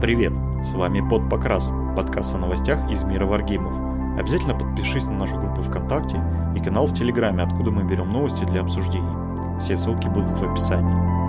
Привет, с вами Под Покрас, подкаст о новостях из мира варгеймов. Обязательно подпишись на нашу группу ВКонтакте и канал в Телеграме, откуда мы берем новости для обсуждений. Все ссылки будут в описании.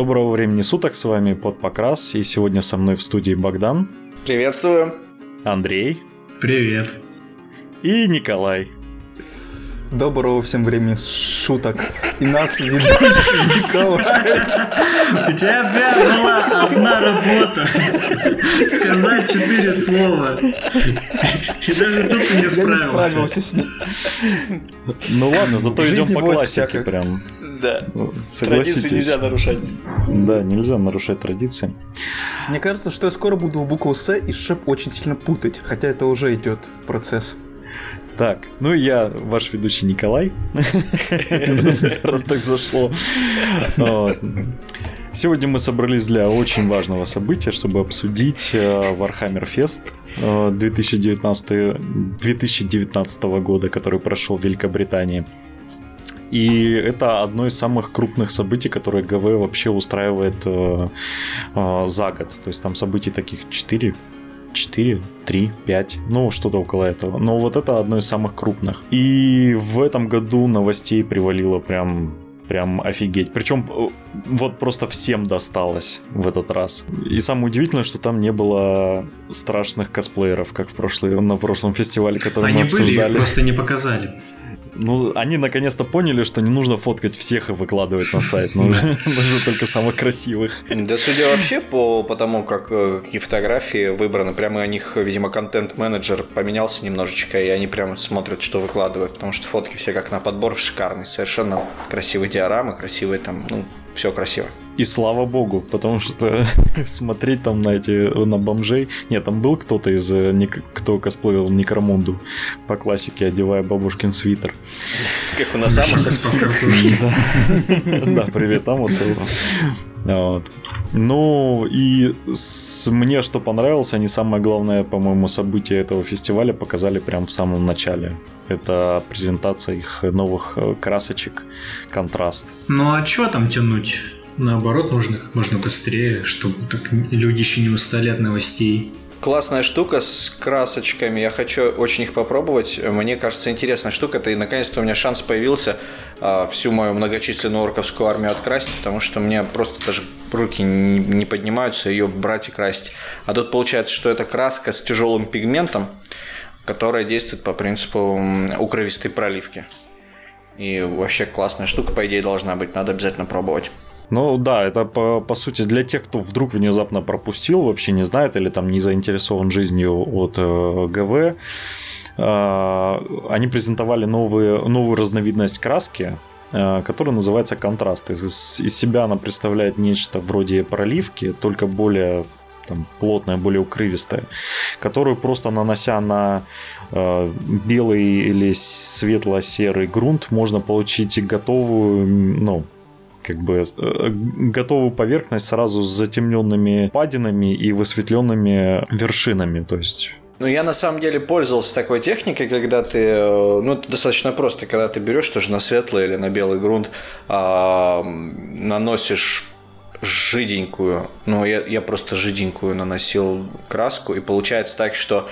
Доброго времени суток, с вами Под Покрас, и сегодня со мной в студии Богдан. Приветствую. Андрей. Привет. И Николай. Доброго всем времени шуток. И нас ведущий Николай. У тебя была одна работа. Сказать четыре слова. И даже тут ты не справился. с ним. Ну ладно, зато идем по классике прям. Да. Традиции нельзя нарушать. Да, нельзя нарушать традиции. Мне кажется, что я скоро буду букву С и Шеп очень сильно путать, хотя это уже идет в процесс. Так, ну я ваш ведущий Николай, раз так зашло. Сегодня мы собрались для очень важного события, чтобы обсудить э, Warhammer Fest 2019, 2019 года, который прошел в Великобритании. И это одно из самых крупных событий, которые ГВ вообще устраивает э, э, за год. То есть там событий таких 4 4, 3, 5, ну что-то около этого. Но вот это одно из самых крупных. И в этом году новостей привалило прям прям офигеть. Причем э, вот просто всем досталось в этот раз. И самое удивительное, что там не было страшных косплееров, как в прошлый, на прошлом фестивале, который Они мы обсуждали. Были, их просто не показали. Ну, они наконец-то поняли, что не нужно фоткать всех и выкладывать на сайт. Нужно, нужно только самых красивых. Да, судя вообще по, по тому, как э, какие фотографии выбраны, прямо у них, видимо, контент-менеджер поменялся немножечко, и они прямо смотрят, что выкладывают. Потому что фотки все как на подбор шикарные. Совершенно красивые диорамы, красивые там, ну, все красиво. И слава богу, потому что смотреть там на эти на бомжей. Нет, там был кто-то из э, кто косплеил Некромунду по классике, одевая бабушкин свитер. Как у нас Амос. Да, привет, Амос. Вот. Ну и с, мне что понравилось, они самое главное, по-моему, событие этого фестиваля показали прямо в самом начале. Это презентация их новых э, красочек, контраст. Ну а что там тянуть? Наоборот, нужно как можно быстрее, чтобы так люди еще не устали от новостей. Классная штука с красочками. Я хочу очень их попробовать. Мне кажется, интересная штука. Это и наконец-то у меня шанс появился а, всю мою многочисленную орковскую армию открасить, потому что меня просто даже руки не поднимаются ее брать и красить. А тут получается, что это краска с тяжелым пигментом, которая действует по принципу укровистой проливки. И вообще классная штука, по идее, должна быть. Надо обязательно пробовать. Ну да, это по, по сути для тех, кто вдруг внезапно пропустил, вообще не знает или там не заинтересован жизнью от э, ГВ. Э, они презентовали новые, новую разновидность краски, э, которая называется контраст. Из, из себя она представляет нечто вроде проливки, только более там, плотная, более укрывистая, которую просто нанося на э, белый или светло-серый грунт можно получить готовую, ну, как бы э, готовую поверхность сразу с затемненными падинами и высветленными вершинами. То есть ну, я на самом деле пользовался такой техникой, когда ты, э, ну, это достаточно просто, когда ты берешь тоже на светлый или на белый грунт, а, наносишь жиденькую, ну, я, я просто жиденькую наносил краску, и получается так, что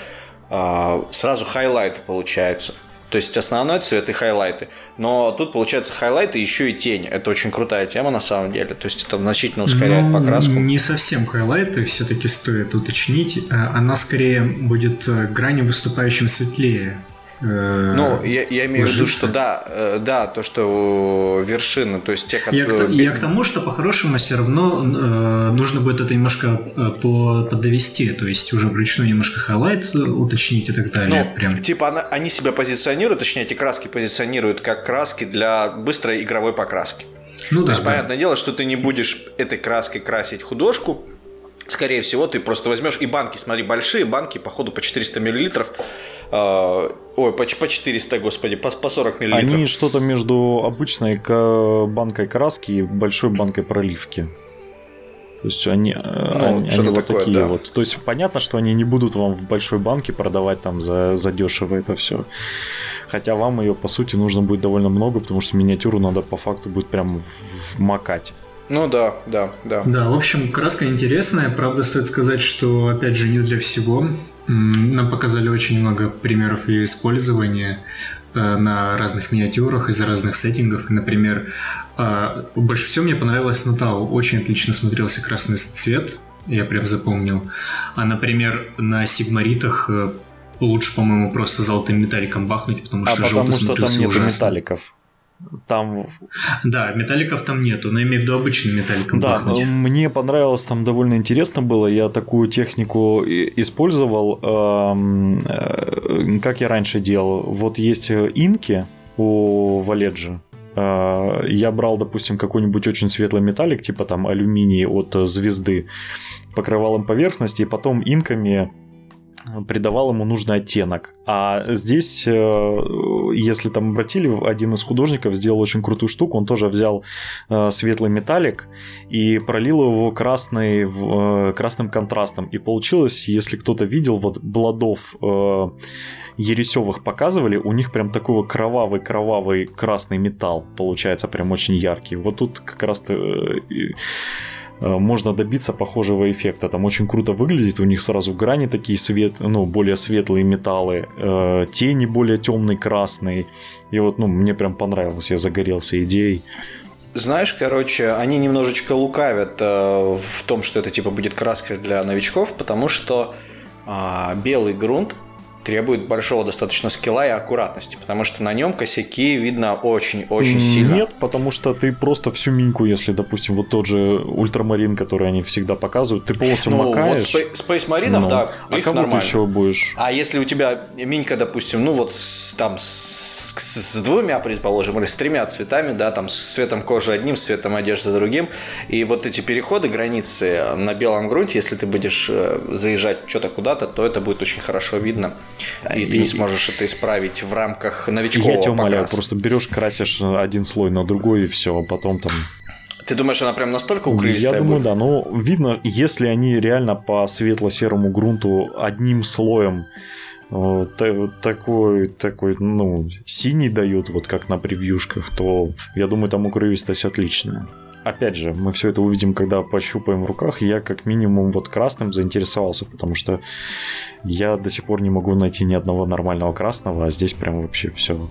а, сразу highlight получается. То есть основной цвет и highlight ы. Но тут получается highlight ы еще и тень. Это очень крутая тема на самом деле. То есть это значительно ускоряет ну, покраску. Не совсем highlight ы все-таки стоит уточнить. Э, она скорее будет э, грани выступающим светлее. Э, ну, я, я имею в виду, что да, э, да, то, что вершины, то есть те, которые... Я, я к тому, что по-хорошему все равно э, нужно будет это немножко э, по, подовести, то есть уже вручную немножко highlight уточнить и так далее. Ну, прям. типа она, они себя позиционируют, точнее эти краски позиционируют как краски для быстрой игровой покраски. Ну, то да, есть, да. понятное дело, что ты не будешь этой краской красить художку, скорее всего, ты просто возьмешь и банки, смотри, большие банки, походу по 400 миллилитров, э, ой, по, по 400, господи, по, по 40 миллилитров. Они что-то между обычной банкой краски и большой банкой проливки. То есть они, ну, они, они вот такое, такие да. вот. То есть понятно, что они не будут вам в большой банке продавать там за, за дешево это все. Хотя вам ее, по сути, нужно будет довольно много, потому что миниатюру надо по факту будет прям вмакать. Ну да, да, да. Да, в общем, краска интересная. Правда, стоит сказать, что, опять же, не для всего. Нам показали очень много примеров ее использования э, на разных миниатюрах из разных сеттингов. Например, э, больше всего мне понравилось Натау. Очень отлично смотрелся красный цвет, я прям запомнил. А, например, на сигмаритах э, лучше, по-моему, просто золотым металликом бахнуть, потому а что а потому что там нет металликов. Там... Да, металликов там нету, но имею в виду обычным металликом Да, бахнуть. мне понравилось, там довольно интересно было. Я такую технику использовал, э, как я раньше делал. Вот есть инки у Валеджи, э, я брал, допустим, какой-нибудь очень светлый металлик, типа там алюминий от звезды, покрывал им поверхность, и потом инками придавал ему нужный оттенок. А здесь, э, если там обратили, один из художников сделал очень крутую штуку. Он тоже взял э, светлый металлик и пролил его красный, э, красным контрастом. И получилось, если кто-то видел, вот Бладов Ересевых показывали, у них прям такой кровавый-кровавый красный металл получается, прям очень яркий. Вот тут как раз-то можно добиться похожего эффекта. Там очень круто выглядит, у них сразу грани такие свет, ну, более светлые металлы, э, тени более темный красный. И вот, ну, мне прям понравилось, я загорелся идеей. Знаешь, короче, они немножечко лукавят э, в том, что это типа будет краска для новичков, потому что э, белый грунт требует большого достаточно скилла и аккуратности, потому что на нем косяки видно очень-очень сильно. Нет, потому что ты просто всю миньку, если, допустим, вот тот же ультрамарин, который они всегда показывают, ты полностью ну, макаешь. Вот Space Маринов, ну, да, а их кого нормально. ты еще будешь? А если у тебя минька, допустим, ну вот с, там с, с, с двумя, предположим, или с тремя цветами, да, там с цветом кожи одним, с цветом одежды другим, и вот эти переходы, границы на белом грунте, если ты будешь э, заезжать что-то куда-то, то это будет очень хорошо видно и, и ты не сможешь это исправить в рамках новичкового Я тебя умоляю, покраса. просто берешь, красишь один слой на другой и все, а потом там ты думаешь, она прям настолько укрывистая Я думаю, будет? да. Но видно, если они реально по светло-серому грунту одним слоем такой, такой, ну, синий дают, вот как на превьюшках, то я думаю, там укрывистость отличная опять же, мы все это увидим, когда пощупаем в руках. Я как минимум вот красным заинтересовался, потому что я до сих пор не могу найти ни одного нормального красного, а здесь прям вообще все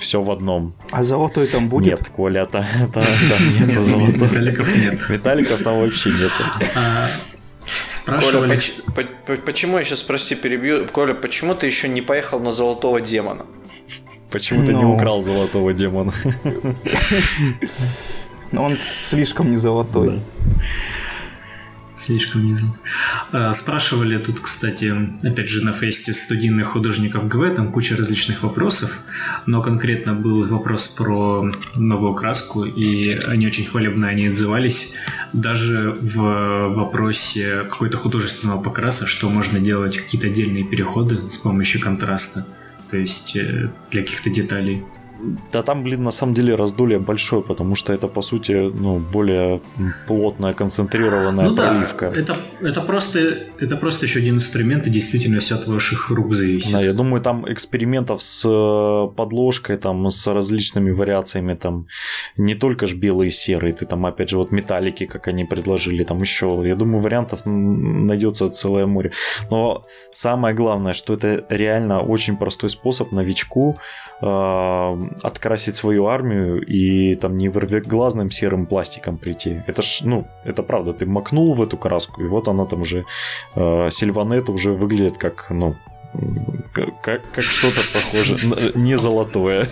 все в одном. А золотой там будет? Нет, Коля, там, там, там нет золотого. Металликов нет. Металликов там вообще нет. А, спрашивали... Коля, почему, я сейчас, прости, перебью, Коля, почему ты еще не поехал на золотого демона? Почему ты не ну. украл золотого демона? Он слишком не золотой. Да. Слишком не золотой. А, спрашивали тут, кстати, опять же на фесте студийных художников ГВ, там куча различных вопросов, но конкретно был вопрос про новую краску, и они очень хвалебно они отзывались. Даже в вопросе какой-то художественного покраса, что можно делать какие-то отдельные переходы с помощью контраста, то есть э, для каких-то деталей. Да там, блин, на самом деле раздолье большое, потому что это, по сути, ну, более плотная, концентрированная ну, проливка. Да, это, это, просто, это просто еще один инструмент, и действительно все от ваших рук зависит. Да, я думаю, там экспериментов с э, подложкой, там, с различными вариациями, там, не только ж белые и серые, ты там, опять же, вот металлики, как они предложили, там еще, я думаю, вариантов найдется целое море. Но самое главное, что это реально очень простой способ новичку э, открасить свою армию и там не глазным серым пластиком прийти. Это ж, ну, это правда, ты макнул в эту краску, и вот она там уже, э, Сильванет уже выглядит как, ну, как, как что-то похоже, не золотое.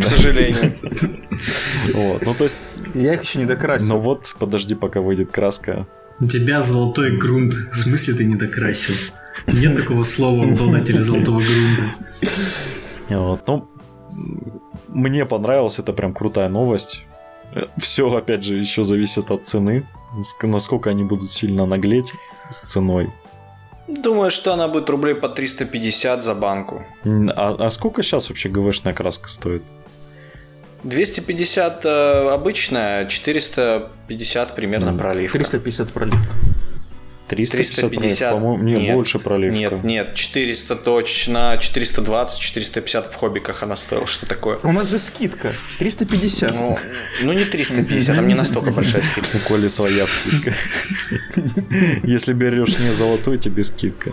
К сожалению. Вот, ну то есть... Я их еще не докрасил. Ну вот, подожди, пока выйдет краска. У тебя золотой грунт. В смысле ты не докрасил? Нет такого слова обладателя золотого грунта. Вот, ну, мне понравилось, это прям крутая новость. Все, опять же, еще зависит от цены, насколько они будут сильно наглеть с ценой. Думаю, что она будет рублей по 350 за банку. А, а сколько сейчас вообще ГВшная краска стоит? 250 э, обычная, 450 примерно проливка. 350 проливка. 350, 350, по-моему, не, нет, больше проливка. Нет, нет, 400 точно, 420, 450 в хоббиках она стоила, что такое? У нас же скидка. 350. Ну, ну не 350, там не настолько большая скидка. У Коли своя скидка. Если берешь не золотой, тебе скидка.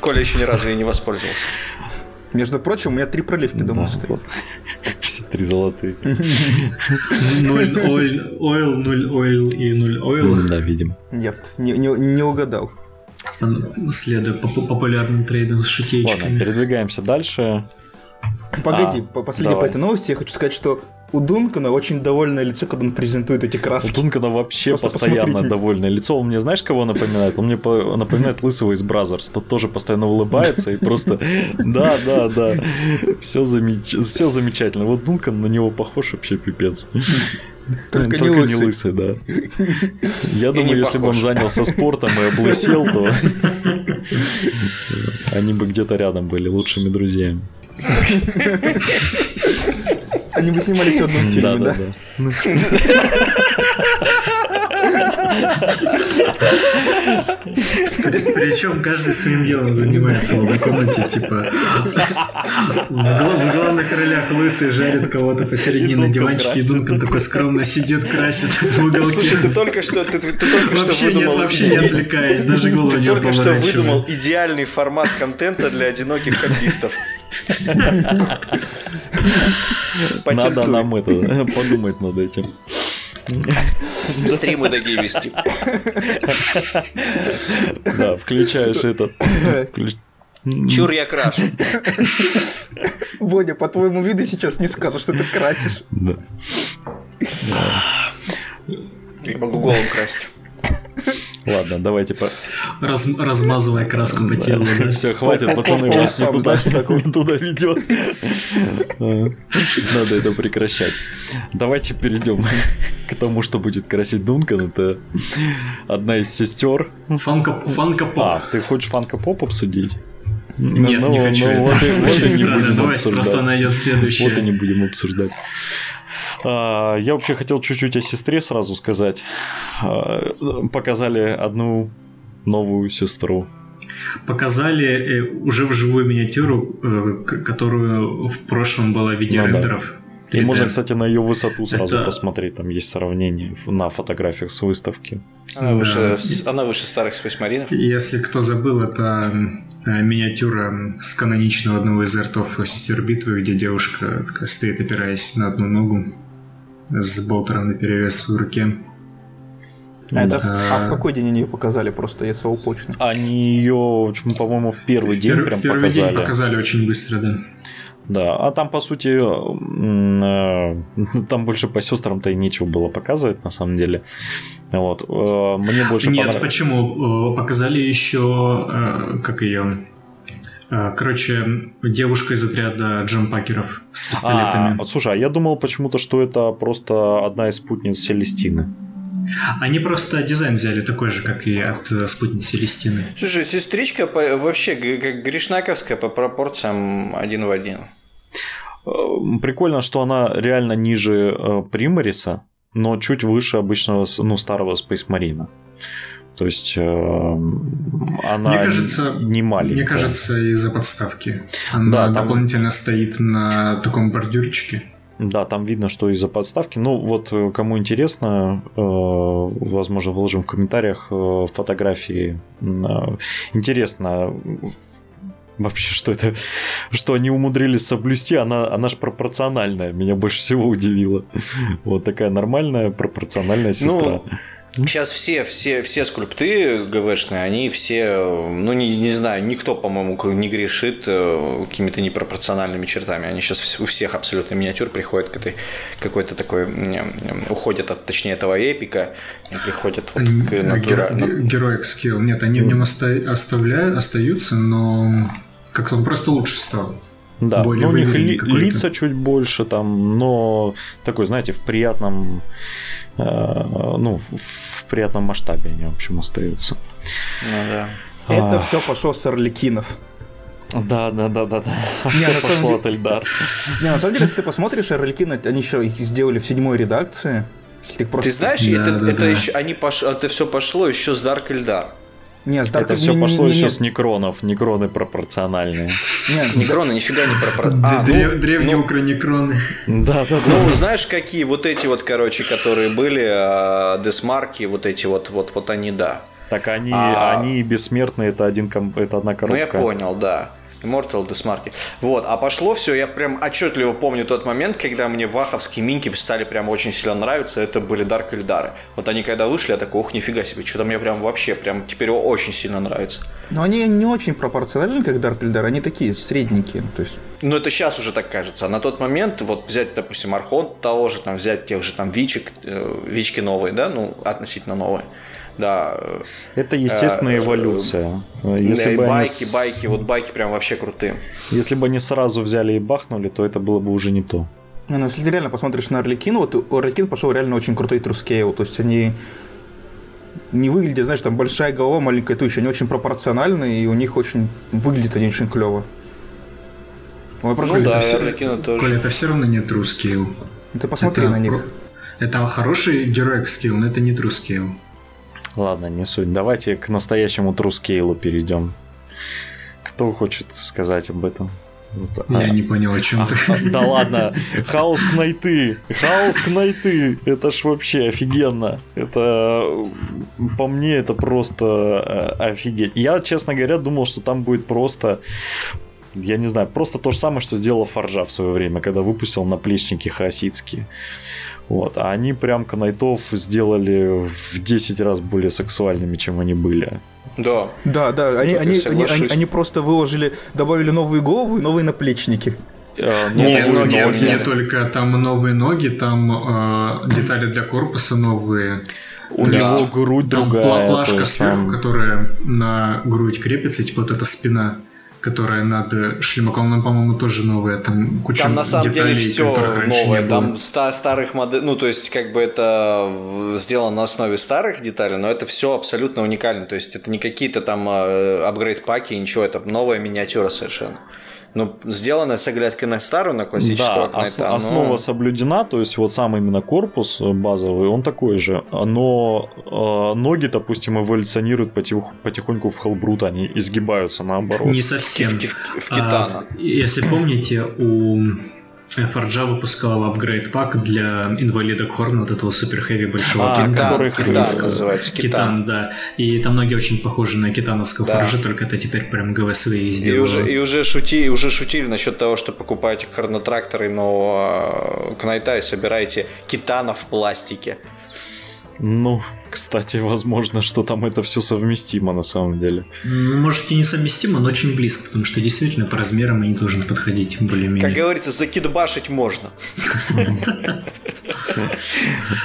Коля еще ни разу и не воспользовался. Между прочим, у меня три проливки дома стоят. 53 золотые. 0 ойл, ойл, 0 ойл и 0 ойл. Да, видим. Нет, не, не, не угадал. Следуя по по- популярным трендам с Ладно, шутеечками. передвигаемся дальше. Погоди, А, по- последнее по этой новости я хочу сказать, что у Дункана очень довольное лицо, когда он презентует эти У краски. Дункана вообще Просто постоянно посмотрите. довольное лицо. Он мне знаешь, кого напоминает? Он мне по- напоминает Лысого из Brazzers. Тот тоже постоянно улыбается и просто да, да, да. Все, все замечательно. Вот Дункан на него похож вообще пипец. Только не лысый. лысый, да. Я думаю, если бы он занялся спортом и облысел, то они бы где-то рядом были лучшими друзьями. Они бы снимались в одном фильме, да? Причем каждый своим делом занимается в одной комнате, типа в, гла- в главных ролях лысый жарит кого-то посередине на диванчике, и. Дункан такой скромно сидит, красит в уголке. Слушай, ты только что, ты, ты- только что Вообще нет, выдумал, вообще не отвлекаясь, даже голову ты не только что поворачивая. выдумал идеальный формат контента для одиноких хоббистов. Надо нам это подумать над этим. Стримы такие вести. Да, включаешь этот. Чур я крашу. Бодя, по твоему виду сейчас не скажешь, что ты красишь. Да. Я могу голову красить. Ладно, давайте по... Раз- размазывая краску по телу. да. Все, хватит, пацаны, вас не туда, знаешь, так вот. не туда ведет. Надо это прекращать. Давайте перейдем к тому, что будет красить Дункан. Это одна из сестер. Фанка, поп. А, ты хочешь фанка-поп обсудить? Нет, Ну, не ну, хочу. вот и- это вот и не будем Давайте просто обсуждать. найдет следующее. Вот и не будем обсуждать. А, Я вообще хотел чуть-чуть о сестре сразу сказать. А, Показали одну новую сестру. Показали э, уже вживую миниатюру, э, которую в прошлом была в виде Ну да. рендеров. И 3D. можно, кстати, на ее высоту сразу Это- посмотреть. Там есть сравнение на фотографиях с выставки. Она Да. выше, она выше старых спейсмаринов. Если кто забыл, это э, миниатюра с каноничного одного из артов сестер битвы, где девушка такая стоит, опираясь на одну ногу с болтером на перевес в руке. А, это в- Да. а в какой день они ее показали просто, своего почну? Они ее, по-моему, в первый день Пер- прям первый показали. день показали очень быстро, да. Да, а там, по сути, э, там больше по сестрам-то и нечего было показывать, на самом деле. Вот. э, Мне больше Нет, понравилось. почему? Э, Показали еще, как ее... э, Короче, девушка из отряда джампакеров с А, пистолетами. вот слушай, а я думал почему-то, что это просто одна из спутниц Селестины. Они просто дизайн взяли такой же, как и от э, спутницы Селестины. Слушай, сестричка по- вообще г- гришнаковская по пропорциям один в один. Э, Прикольно, что она реально ниже э, Примариса, но чуть выше обычного, ну, старого Space Marine. То есть э, она Мне кажется, не маленькая. Мне кажется, из-за подставки. Она Да, там- дополнительно стоит на таком бордюрчике. Да, там видно, что из-за подставки. Ну, вот э, кому интересно, э, возможно, выложим в комментариях э, фотографии. Э, Интересно, вообще, что это, что они умудрились соблюсти, она, она же пропорциональная. Меня больше всего удивило. Вот такая нормальная пропорциональная сестра. Сейчас все, все, все скульпты ГВшные, они все, ну не, не знаю, никто, по-моему, не грешит э, какими-то непропорциональными чертами. Они сейчас у всех абсолютно миниатюр приходят к этой какой-то такой, уходят от, точнее, этого эпика, и приходят вот к натура- геро- на- Героик скилл. Нет, они в нем оста- оставляют, остаются, но как-то он просто лучше стал. Да, более ну, у них ли- лица чуть больше там, но такой, знаете, в приятном, э, ну, в, в приятном масштабе они, в общем, остаются. Ну да. Это А. все пошло с Орликинов. Да, да, да, да, да. Не, Все на самом пошло деле- от Эльдар. Не, на самом деле, если ты посмотришь, Орликин, они еще их сделали в седьмой редакции. Если их просто... Ты знаешь, Да, это, да, это да. еще они пош... это все пошло еще с Дарк Эльдар. Не, с Это все не- не- пошло не- еще не- с некронов. Некроны пропорциональные. не, Некроны нифига не про... про- А, ну, Древ- Древние ну, укронекроны. Да, да, да. Ну, знаешь, какие вот эти вот, короче, которые были, а, десмарки, вот эти вот, вот, вот они, да. Так они, А- они бессмертные, это, один, это одна Ну, коробка. я понял, да. Immortal Десмарки. Вот, а пошло все, я прям отчетливо помню тот момент, когда мне ваховские минки стали прям очень сильно нравиться, это были Дарк Эльдары. Вот они когда вышли, я такой, ух, нифига себе, что-то мне прям вообще, прям теперь очень сильно нравится. Но они не очень пропорциональны, как Дарк Эльдар, они такие средненькие. То есть, Ну, это сейчас уже так кажется. А на тот момент, вот взять, допустим, Архон того же, там, взять тех же там Вичек, э, Вички новые, да, ну, относительно новые. Да, э, Это естественная Э, эволюция. да, Если и бы, они байки, с- байки, вот байки прям вообще крутые. если бы они сразу взяли и бахнули, то это было бы уже не то. не, ну, если ты реально посмотришь на Орликин, вот у Орликин пошел реально очень крутой трускейл. То есть они не выглядят, знаешь, там большая голова, маленькая туча, они очень пропорциональны, и у них очень выглядят они очень клево. Ой, просто Ну это да, Орликина тоже. Коля, это все равно не true scale. ты посмотри это, на них. это хороший героик скилл, но это не true scale. Ладно, не суть. Давайте к настоящему трускейлу перейдем. Кто хочет сказать об этом? Вот, а- Я не понял, о чем ты. а, Да ладно, хаос кнайты, хаос кнайты, это ж вообще офигенно. Это, по мне, это просто э, офигеть. Я, честно говоря, думал, что там будет просто, я не знаю, просто то же самое, что сделала Фаржа в свое время, когда выпустил наплечники хаоситские. Вот, а они прям кнайтов сделали в 10 раз более сексуальными, чем они были. Да. Да, да, они, они, они, они, они просто выложили, добавили новые головы и новые наплечники. Э, Нет, новые нет, ноги. не только там новые ноги, там э, детали для корпуса новые. У То него есть грудь Там другая. то плашка сверху, там- которая на грудь крепится, типа вот эта спина, которая над шлемаком, ну, по-моему, тоже новая. Там куча Там на самом деле деталей, все которых раньше новое. Там ста- старых моделей, ну то есть как бы это сделано на основе старых деталей, но это все абсолютно уникально. То есть это не какие-то там э, апгрейд-паки, ничего, это новая миниатюра совершенно. Ну, сделанная с оглядкой на старую, на классического Да, ос- Кнайта, но- основа соблюдена, то есть вот сам именно корпус э, базовый, он такой же, но э, ноги, допустим, эволюционируют потих- потихоньку в Хелбрут, они изгибаются наоборот. Не совсем. в, в- в Китана. А, если помните, у Форджа выпускала апгрейд пак для инвалида Хорна, вот этого супер хэви большого А. Китан, которых- Китан называется, Китан. Китан, да. И там ноги очень похожи на китановского Да. Форджа, только это теперь прям ГВСВ И сделало. уже, и уже, шути, и уже шутили насчет того, что покупаете хронотракторы нового э, Кнайта и собираете китана в пластике. Ну, кстати, возможно, что там это все совместимо на самом деле. Ну, Может и несовместимо, но очень близко, потому что действительно по размерам они должны подходить более-менее. Как говорится, закидбашить можно.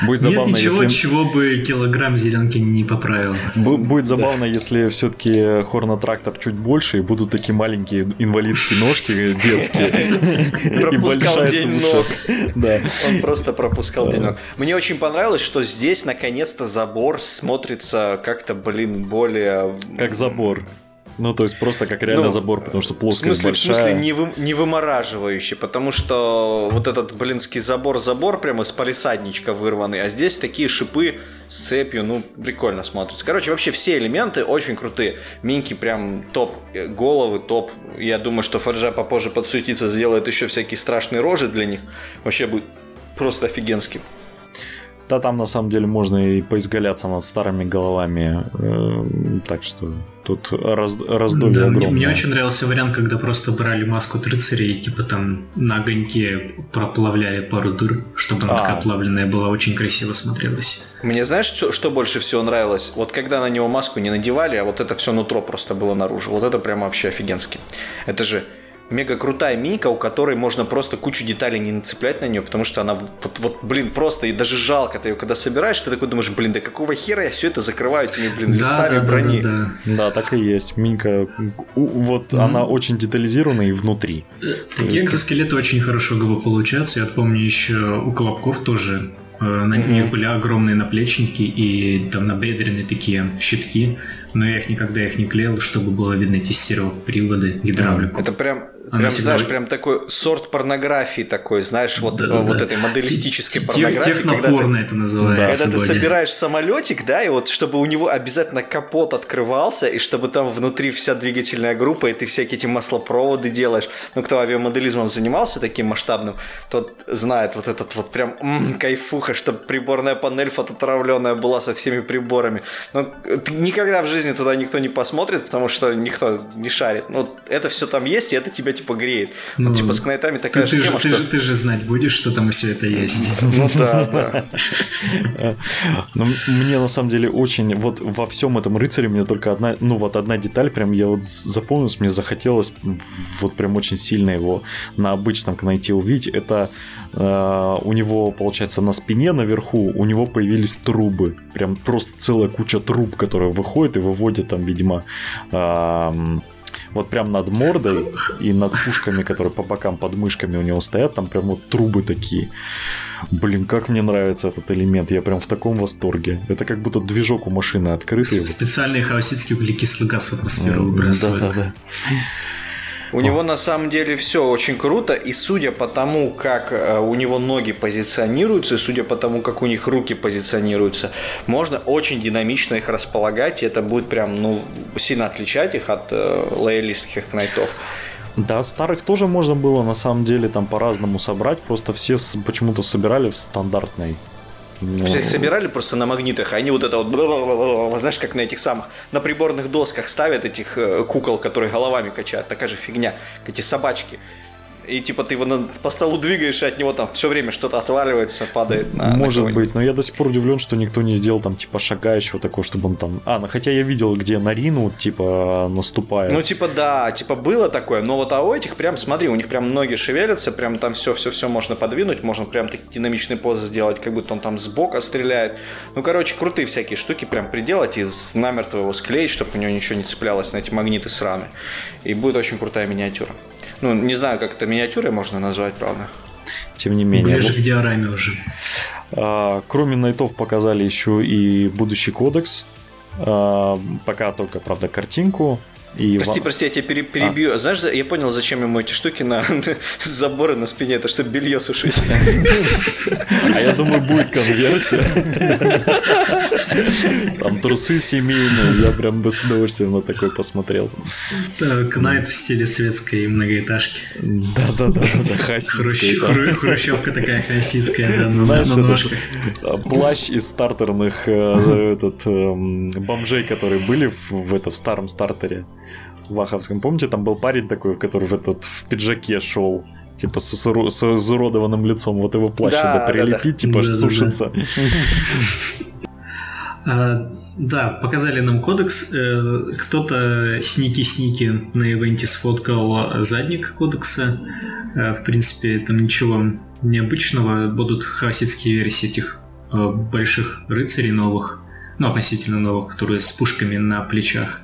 Будет Нет забавно, ничего, если... чего бы килограмм зеленки не поправил. Бу- Будет забавно, если все-таки хорнотрактор чуть больше и будут такие маленькие инвалидские ножки детские. Пропускал день ног. Да. Он просто пропускал денек. Мне очень понравилось, что здесь наконец-то забор смотрится как-то, блин, более... Как забор. Ну, то есть просто как реально Ну, забор, потому что В плоскость смысле, в смысле большая. не, вы- не вымораживающий, потому что вот этот блинский забор-забор прямо из палисадничка вырванный, а здесь такие шипы с цепью, ну, прикольно смотрится. Короче, вообще все элементы очень крутые. Минки прям топ, э, головы топ. Я думаю, что Фаджа попозже подсуетится, сделает еще всякие страшные рожи для них. Вообще будет просто офигенски. Да, там на самом деле можно и поизгаляться над старыми головами. э, Так что тут раз- раздолье Да, мне, огромное. мне очень нравился вариант, когда просто брали маску и типа там на огоньке проплавляли пару дыр, чтобы она А. такая плавленная была, очень красиво смотрелась. Мне знаешь, что, что больше всего нравилось? Вот когда на него маску не надевали, а вот это все нутро просто было наружу. Вот это прям вообще офигенски. Это же мега крутая минька, у которой можно просто кучу деталей не нацеплять на нее, потому что она вот, вот блин, просто и даже жалко ты ее когда собираешь, ты такой думаешь, блин, да какого хера я все это закрываю этими, блин, листами брони. да. Да, так и есть. Минька, вот Мгм. она очень детализирована и внутри. Такие есть- экзоскелеты очень хорошо ГВ получаются. Я помню еще у Колобков тоже На mm-hmm. них были огромные наплечники и там набедренные такие щитки, но я их никогда их не клеил, чтобы было видно тестировок приводы, гидравлику. Это прям Прям, всегда... знаешь, прям такой сорт порнографии такой, знаешь, вот, да, вот да. этой моделистической Т- порнографии. Технопорно это называется. Когда ты собираешь самолетик, да, и вот чтобы у него обязательно капот открывался, и чтобы там внутри вся двигательная группа, и ты всякие эти маслопроводы делаешь. Ну, кто авиамоделизмом занимался таким масштабным, тот знает вот этот вот прям м-м, кайфуха, чтобы приборная панель фототравленная была со всеми приборами. Но никогда в жизни туда никто не посмотрит, потому что никто не шарит. Ну, это все там есть, и это тебя типа греет. Ну, вот, типа с кнайтами такая ты, же тема, ты, что... Же, ты же знать будешь, что там все это есть. Ну да, да. Но ну, мне на самом деле очень... Вот во всем этом рыцаре мне только одна... Ну вот одна деталь прям я вот запомнилась, мне захотелось вот прям очень сильно его на обычном кнайте увидеть. Это э, у него, получается, на спине наверху у него появились трубы. Прям просто целая куча труб, которые выходят и выводят там, видимо, э, вот прям над мордой и над пушками, которые по бокам под мышками у него стоят, там прям вот трубы такие. Блин, как мне нравится этот элемент, я прям в таком восторге. Это как будто движок у машины открытый. Специальные хаоситские углекислый газ в атмосферу выбрасывают. Да, да, да. У него на самом деле все очень круто, и судя по тому, как э, у него ноги позиционируются, и судя по тому, как у них руки позиционируются, можно очень динамично их располагать, и это будет прям, ну, сильно отличать их от э, лоялистских кнайтов. Да, старых тоже можно было на самом деле там по-разному собрать, просто все почему-то собирали в стандартной ну... Все их собирали просто на магнитах, а они вот это вот, знаешь, как на этих самых, на приборных досках ставят этих э, кукол, которые головами качают, такая же фигня, эти собачки и типа ты его на, по столу двигаешь, и от него там все время что-то отваливается, падает на Может на быть, но я до сих пор удивлен, что никто не сделал там типа шагающего такого, чтобы он там... А, ну хотя я видел, где на Рину типа наступает. Ну типа да, типа было такое, но вот а у этих прям, смотри, у них прям ноги шевелятся, прям там все-все-все можно подвинуть, можно прям такие динамичные позы сделать, как будто он там с бока стреляет. Ну, короче, крутые всякие штуки прям приделать и намертво его склеить, чтобы у него ничего не цеплялось на эти магниты сраны. И будет очень крутая миниатюра. Ну, не знаю, как это миниатюрой можно назвать, правда. Тем не менее. Ближе к диораме уже. А, кроме найтов показали еще и будущий кодекс. А, пока только, правда, картинку. И прости, вам... прости, я тебя перебью. А. Знаешь, я понял, зачем ему эти штуки на заборы на спине, это чтобы белье сушить. А я думаю, будет конверсия. Там трусы семейные, я прям бы с удовольствием на такой посмотрел. Так, Найт в стиле светской многоэтажки. Да-да-да, да, хасидская. Хрущевка такая хасидская, да, Знаешь, это плащ из стартерных э, этот эм, бомжей, которые были в, это, в старом стартере. Ваховском. Помните, там был парень такой, который в этот в пиджаке шел типа с, с, с изуродованным лицом, вот его плащ да, надо прилепить, да, да. типа да, сушится. А, да, показали нам кодекс. Э, кто-то сники-сники на ивенте сфоткал задник кодекса. Э, в принципе, там ничего необычного. Будут хаоситские версии этих э, больших рыцарей новых, ну, относительно новых, которые с пушками на плечах.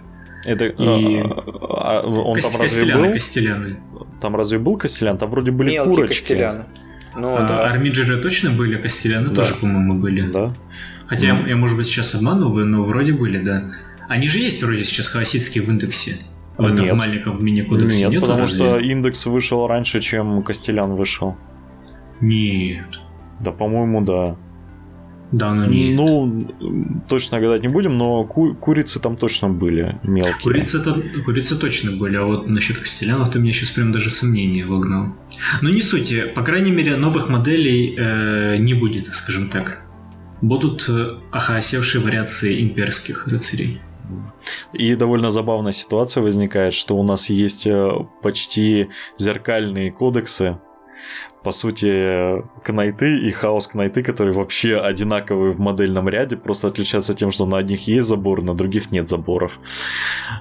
Это и... а, он Кост... там разве был? Костеляны. Там разве был Костелян? Там вроде были Мелкие курочки. Костеляны. Ну, а, да. Армиджеры точно были, а Костеляны да. тоже, по-моему, были. Да. Хотя ну. я, я, может быть, сейчас обманываю, но вроде были, да. Они же есть вроде сейчас хаоситские в индексе. В этом Нет. маленьком мини-кодексе. Нет, Нет потому разве? что индекс вышел раньше, чем Костелян вышел. Нет. Да, по-моему, да. Да, но нет. Ну, точно гадать не будем, но ку- курицы там точно были мелкие. Курицы, то, курицы точно были, а вот насчет костелянов ты меня сейчас прям даже сомнения вогнал. Но не суть, по крайней мере, новых моделей э, не будет, скажем так. Будут э, охосевшие вариации имперских рыцарей. И довольно забавная ситуация возникает, что у нас есть э, почти зеркальные кодексы по сути, кнайты и хаос кнайты, которые вообще одинаковые в модельном ряде, просто отличаются тем, что на одних есть забор, на других нет заборов.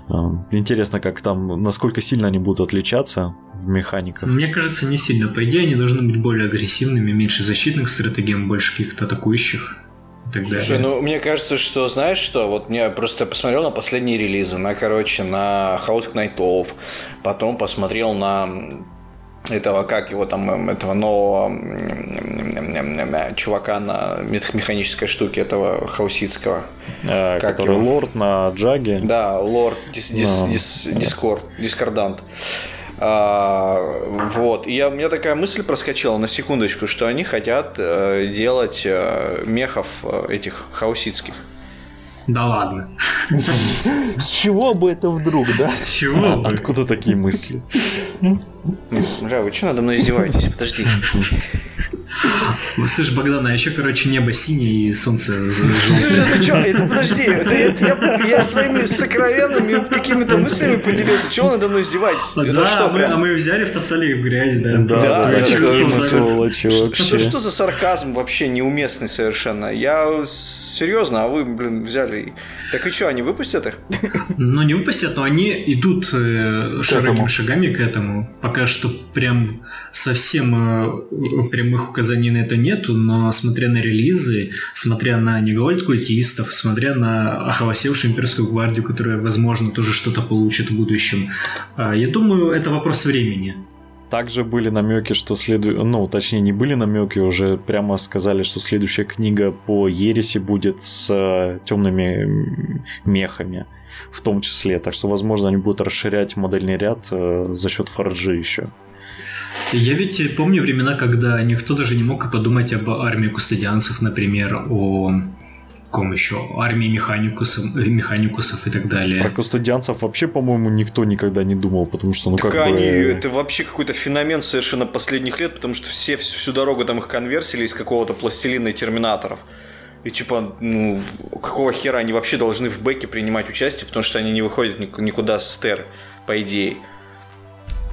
А, интересно, как там, насколько сильно они будут отличаться в механиках. Мне кажется, не сильно. По идее, они должны быть более агрессивными, меньше защитных стратегий, больше каких-то атакующих. Так Слушай, ну мне кажется, что знаешь что, вот я просто посмотрел на последние релизы, на, короче, на House Knight'ов, потом посмотрел на этого, как его там, этого нового чувака на механической штуке, этого хауситского. А, как который его? лорд на джаге. Да, лорд дис, дис, no. дис, дискорд, дискордант. А, вот. И я, у меня такая мысль проскочила на секундочку, что они хотят э, делать э, мехов э, этих хауситских. Да ладно. С чего бы это вдруг, да? С чего бы? Откуда такие мысли? Бля, вы что надо мной издеваетесь? Подождите. Слышь, Богдан, а еще, короче, небо синее и солнце Слушай, ну что, это подожди, это я, я своими сокровенными какими-то мыслями поделился. Чего надо мной издеваетесь? А, да, что, а, мы, а мы взяли, втоптали в грязь, да. Да, да, да, да сволочи вообще. Это что за сарказм вообще неуместный совершенно? Я серьезно, а вы, блин, взяли. Так и что, они выпустят их? Ну, не выпустят, но они идут э, широкими шагами к этому. Пока что прям совсем э, прямых указаний на это нету, но смотря на релизы, смотря на неговольт культистов, смотря на охолосевшую имперскую гвардию, которая, возможно, тоже что-то получит в будущем, э, я думаю, это вопрос времени. Также были намеки, что следует, ну, точнее, не были намеки, уже прямо сказали, что следующая книга по Ереси будет с э, темными мехами в том числе. Так что, возможно, они будут расширять модельный ряд э, за счет форджи еще. Я ведь помню времена, когда никто даже не мог подумать об армии кустодианцев, например, о ком еще? Армии механикусов, механикусов и так далее. Про кустодианцев вообще, по-моему, никто никогда не думал, потому что, ну так как они, бы... это вообще какой-то феномен совершенно последних лет, потому что все всю дорогу там их конверсили из какого-то пластилина и терминаторов. И типа, ну, какого хера они вообще должны в бэке принимать участие, потому что они не выходят никуда с тер, по идее.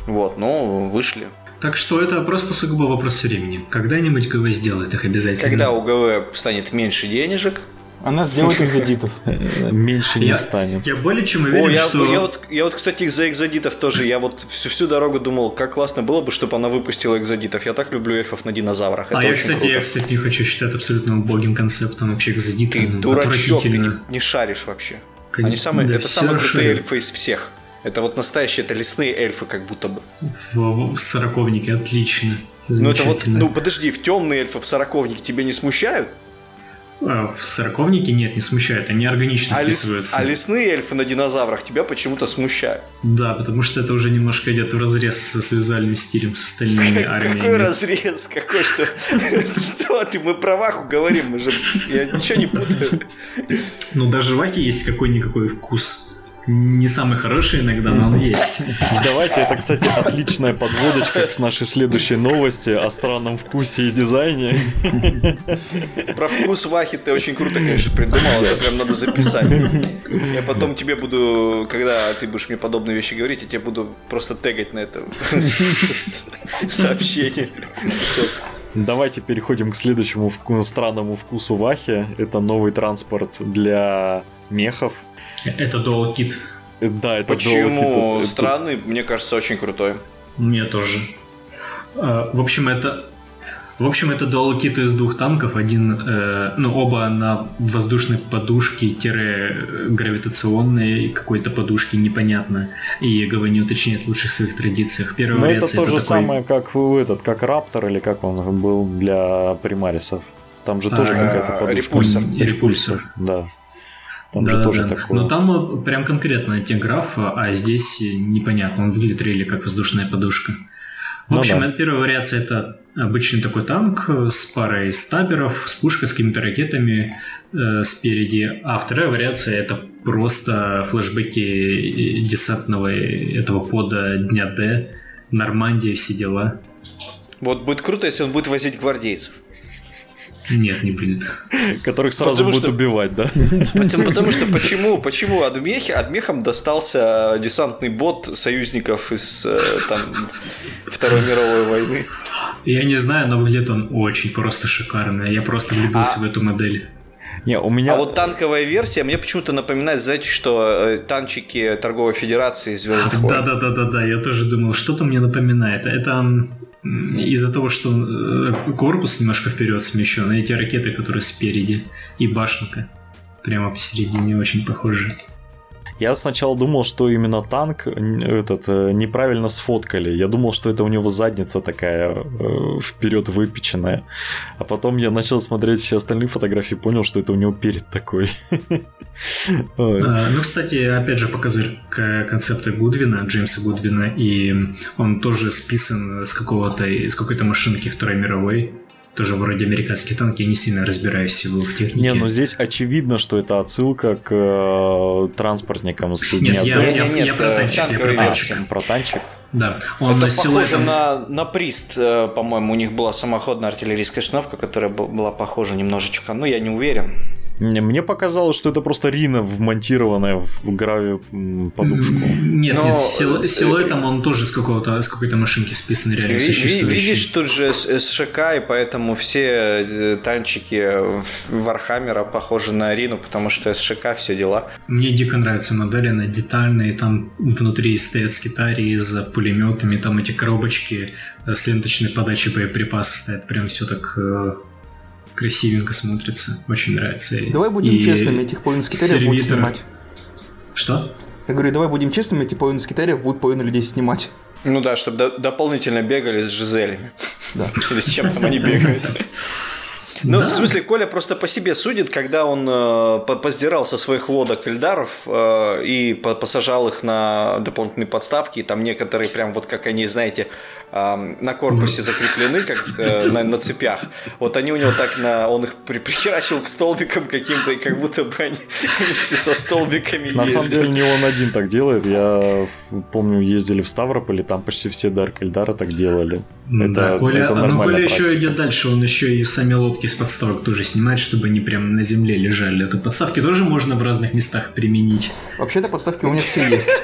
Вот, но вышли. Так что это просто сугубо вопрос времени. Когда-нибудь ГВ сделает их обязательно. Когда у ГВ станет меньше денежек, она сделает экзодитов. Меньше не станет. Я более чем уверен, я, что... Я вот, я вот, кстати, за экзодитов тоже, я вот всю, всю дорогу думал, как классно было бы, чтобы она выпустила экзодитов. Я так люблю эльфов на динозаврах. Это а я, кстати, круто. я, кстати, не хочу считать абсолютно убогим концептом вообще экзодиты. Ты дурачок, ты не, не шаришь вообще. Они самые, да, это самые крутые эльфы из всех. Это вот настоящие, это лесные эльфы, как будто бы. В, в сороковнике, отлично. Ну это вот, ну подожди, в темные эльфы в сороковнике тебя не смущают? А, в сороковнике нет, не смущает, они органично а вписываются. Лес, а лесные эльфы на динозаврах тебя почему-то смущают. Да, потому что это уже немножко идет в разрез с визуальным стилем, с остальными как, армиями. Какой разрез? Какой что? Что ты? Мы про Ваху говорим, мы же... Я ничего не путаю. Ну, даже в Вахе есть какой-никакой вкус не самый хороший иногда, но он есть. Давайте, это, кстати, отличная подводочка к нашей следующей новости о странном вкусе и дизайне. Про вкус вахи ты очень круто, конечно, придумал, это прям надо записать. Я потом тебе буду, когда ты будешь мне подобные вещи говорить, я тебе буду просто тегать на это сообщение. Давайте переходим к следующему странному вкусу Вахи. Это новый транспорт для мехов. Это Dual Kit. Да, это Почему? Странный, мне кажется, очень крутой. Мне тоже. А, в общем, это в общем, это дуал кит из двух танков. Один, э, ну, оба на воздушной подушке, тире гравитационной какой-то подушки, непонятно. И ЕГВ не уточняет в лучших своих традициях. Первая Но это то же такой... самое, как в этот, как Раптор, или как он был для примарисов. Там же тоже а, какая-то подушка. Репульсор. Репульсор, да. Там да, же тоже да. такое. Но там прям конкретно теграф, а здесь непонятно. Он выглядит рели как воздушная подушка. В ну, общем, да. первая вариация это обычный такой танк с парой стаберов, с пушкой, с какими-то ракетами э, спереди. А вторая вариация это просто флешбеки десантного этого пода Дня Д, Нормандия, все дела. Вот будет круто, если он будет возить гвардейцев. Нет, не будет. Которых сразу потому будут что, убивать, да? Потому, потому что почему, почему Адмехе, Адмехам достался десантный бот союзников из э, там, Второй мировой войны? Я не знаю, но выглядит он очень просто шикарно. Я просто влюбился а... в эту модель. Не, у меня... А вот танковая версия мне почему-то напоминает, знаете, что э, танчики торговой федерации Звездных войн. Да, да, да, да, да. Я тоже думал, что-то мне напоминает. Это из-за того, что э, корпус немножко вперед смещен, эти ракеты, которые спереди, и башенка прямо посередине очень похожи. Я сначала думал, что именно танк этот э, неправильно сфоткали. Я думал, что это у него задница такая э, вперед выпеченная. А потом я начал смотреть все остальные фотографии, понял, что это у него перед такой. А, ну, кстати, опять же показывают концепты Гудвина, Джеймса Гудвина, и он тоже списан с какого-то, с какой-то машинки Второй мировой тоже вроде американские танки, я не сильно разбираюсь в технике. Не, ну здесь очевидно, что это отсылка к э, транспортникам с Нет, я, я, я, я про танчик. Я про танчик. А, про танчик. Да, он это похоже на, на Прист, э, по-моему, у них была самоходная артиллерийская установка, которая была похожа немножечко, но я не уверен. Мне показалось, что это просто Рино, вмонтированная в гравиподушку. Нет, Но... нет, сил, силуэтом он тоже с, какого-то, с какой-то машинки списан реально существующий. Видишь, тут же СШК, и поэтому все э, танчики Вархаммера похожи на Рино, потому что СШК, все дела. Мне дико нравятся модели, она детальные, там внутри стоят скитарии с пулеметами, там эти коробочки с ленточной подачей боеприпасов стоят, прям все так э, красивенько смотрится. Очень нравится. Давай будем и честными, этих половину скитариев будут снимать. Что? Я говорю, давай будем честными, эти половину скитариев будут половину людей снимать. Ну да, чтобы до- дополнительно бегали с Жизелями. Да. Или с чем там они бегают. Ну, да. в смысле, Коля просто по себе судит, когда он э, поздирал со своих лодок Эльдаров э, и посажал их на дополнительные подставки. И там некоторые прям вот как они, знаете, на корпусе закреплены, как э, на, на цепях. Вот они у него так на... Он их при, прихерачил к столбикам каким-то, и как будто бы они вместе со столбиками На самом деле не он один так делает. Я помню, ездили в Ставрополь, и там почти все Дарк Эльдара так делали. Это, да, Коля, это но Коля еще идет дальше, он еще и сами лодки с подставок тоже снимает, чтобы они прям на земле лежали. Это подставки тоже можно в разных местах применить. Вообще-то подставки у меня все есть.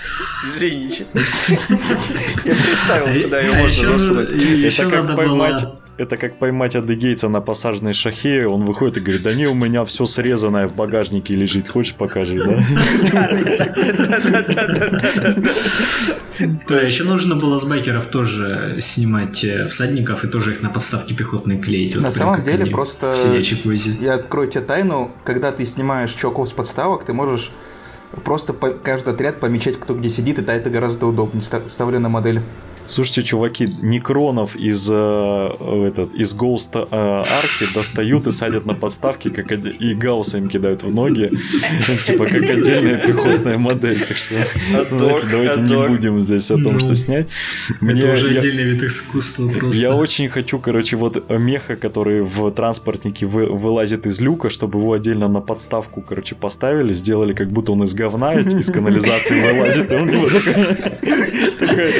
Извините. Я представил, куда ее можно засунуть. Это как поймать это как поймать адыгейца на посаженной шахе, он выходит и говорит, да не, у меня все срезанное в багажнике лежит, хочешь покажи, да? Да, еще нужно было с байкеров тоже снимать э, всадников и тоже их на подставке пехотные клеить. На самом деле просто... Я открою тебе тайну, когда ты снимаешь чуваков с подставок, ты можешь просто каждый отряд помечать, кто где сидит, и это гораздо удобнее, вставлена модель. Слушайте, чуваки, некронов из, э, этот, из Ghost э, арки достают и садят на подставки, как и гаусса им кидают в ноги. Типа как отдельная пехотная модель. Так что давайте, давайте не будем здесь о том, что ну, снять. Мне, это уже отдельный вид искусства просто. Я очень хочу, короче, вот меха, который в транспортнике вы, вылазит из люка, чтобы его отдельно на подставку, короче, поставили, сделали, как будто он из говна, из канализации вылазит, и он его такой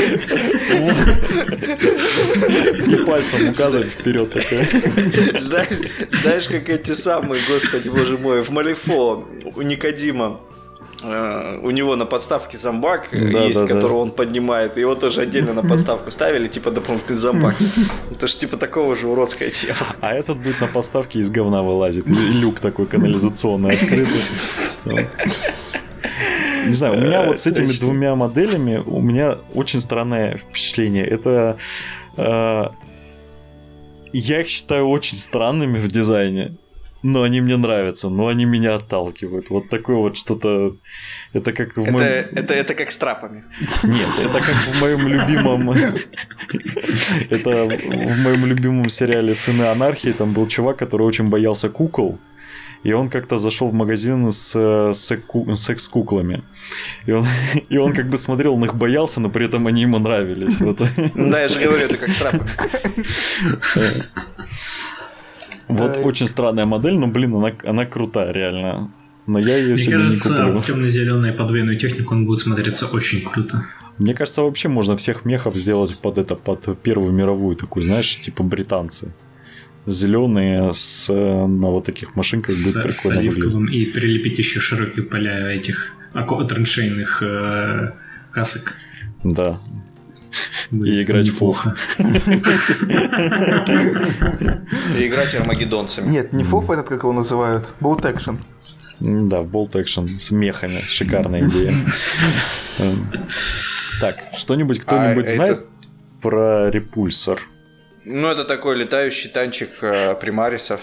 и пальцем указывать вперед такой. Знаешь, как эти самые, господи, боже мой, в Малифо у Никодима э, у него на подставке зомбак да, есть, да, которого да. он поднимает, его тоже отдельно на подставку ставили, типа дополнительный зомбак. Это же типа такого же уродская тема. А этот будет на подставке из говна вылазит, и люк такой канализационный открытый. Не знаю, у меня вот с этими Точно. двумя моделями у меня очень странное впечатление. Это э, я их считаю очень странными в дизайне, но они мне нравятся, но они меня отталкивают. Вот такое вот что-то. Это как в это, моем... это, это как с трапами. Нет, это как в моем любимом. Это в моем любимом сериале Сыны анархии. Там был чувак, который очень боялся кукол и он как-то зашел в магазин с э, секс-куклами. И он, и он как бы смотрел, он их боялся, но при этом они ему нравились. Вот. Да, я же говорю, это как с трапами. Вот очень странная модель, но, блин, она, она крутая, реально. Но я ее Мне кажется, темно-зеленая подвойную технику он будет смотреться очень круто. Мне кажется, вообще можно всех мехов сделать под это, под Первую мировую такую, знаешь, типа британцы зеленые с на вот таких машинках с, будет прикольно с выглядеть. И прилепить еще широкие поля этих траншейных э, касок. Да. Будет и играть ФОФ. И играть армагеддонцами. Нет, не ФОФ этот, как его называют, Bolt Action. Да, Bolt Action с мехами. Шикарная идея. Так, что-нибудь кто-нибудь а знает про репульсор? Ну, это такой летающий танчик э, примарисов.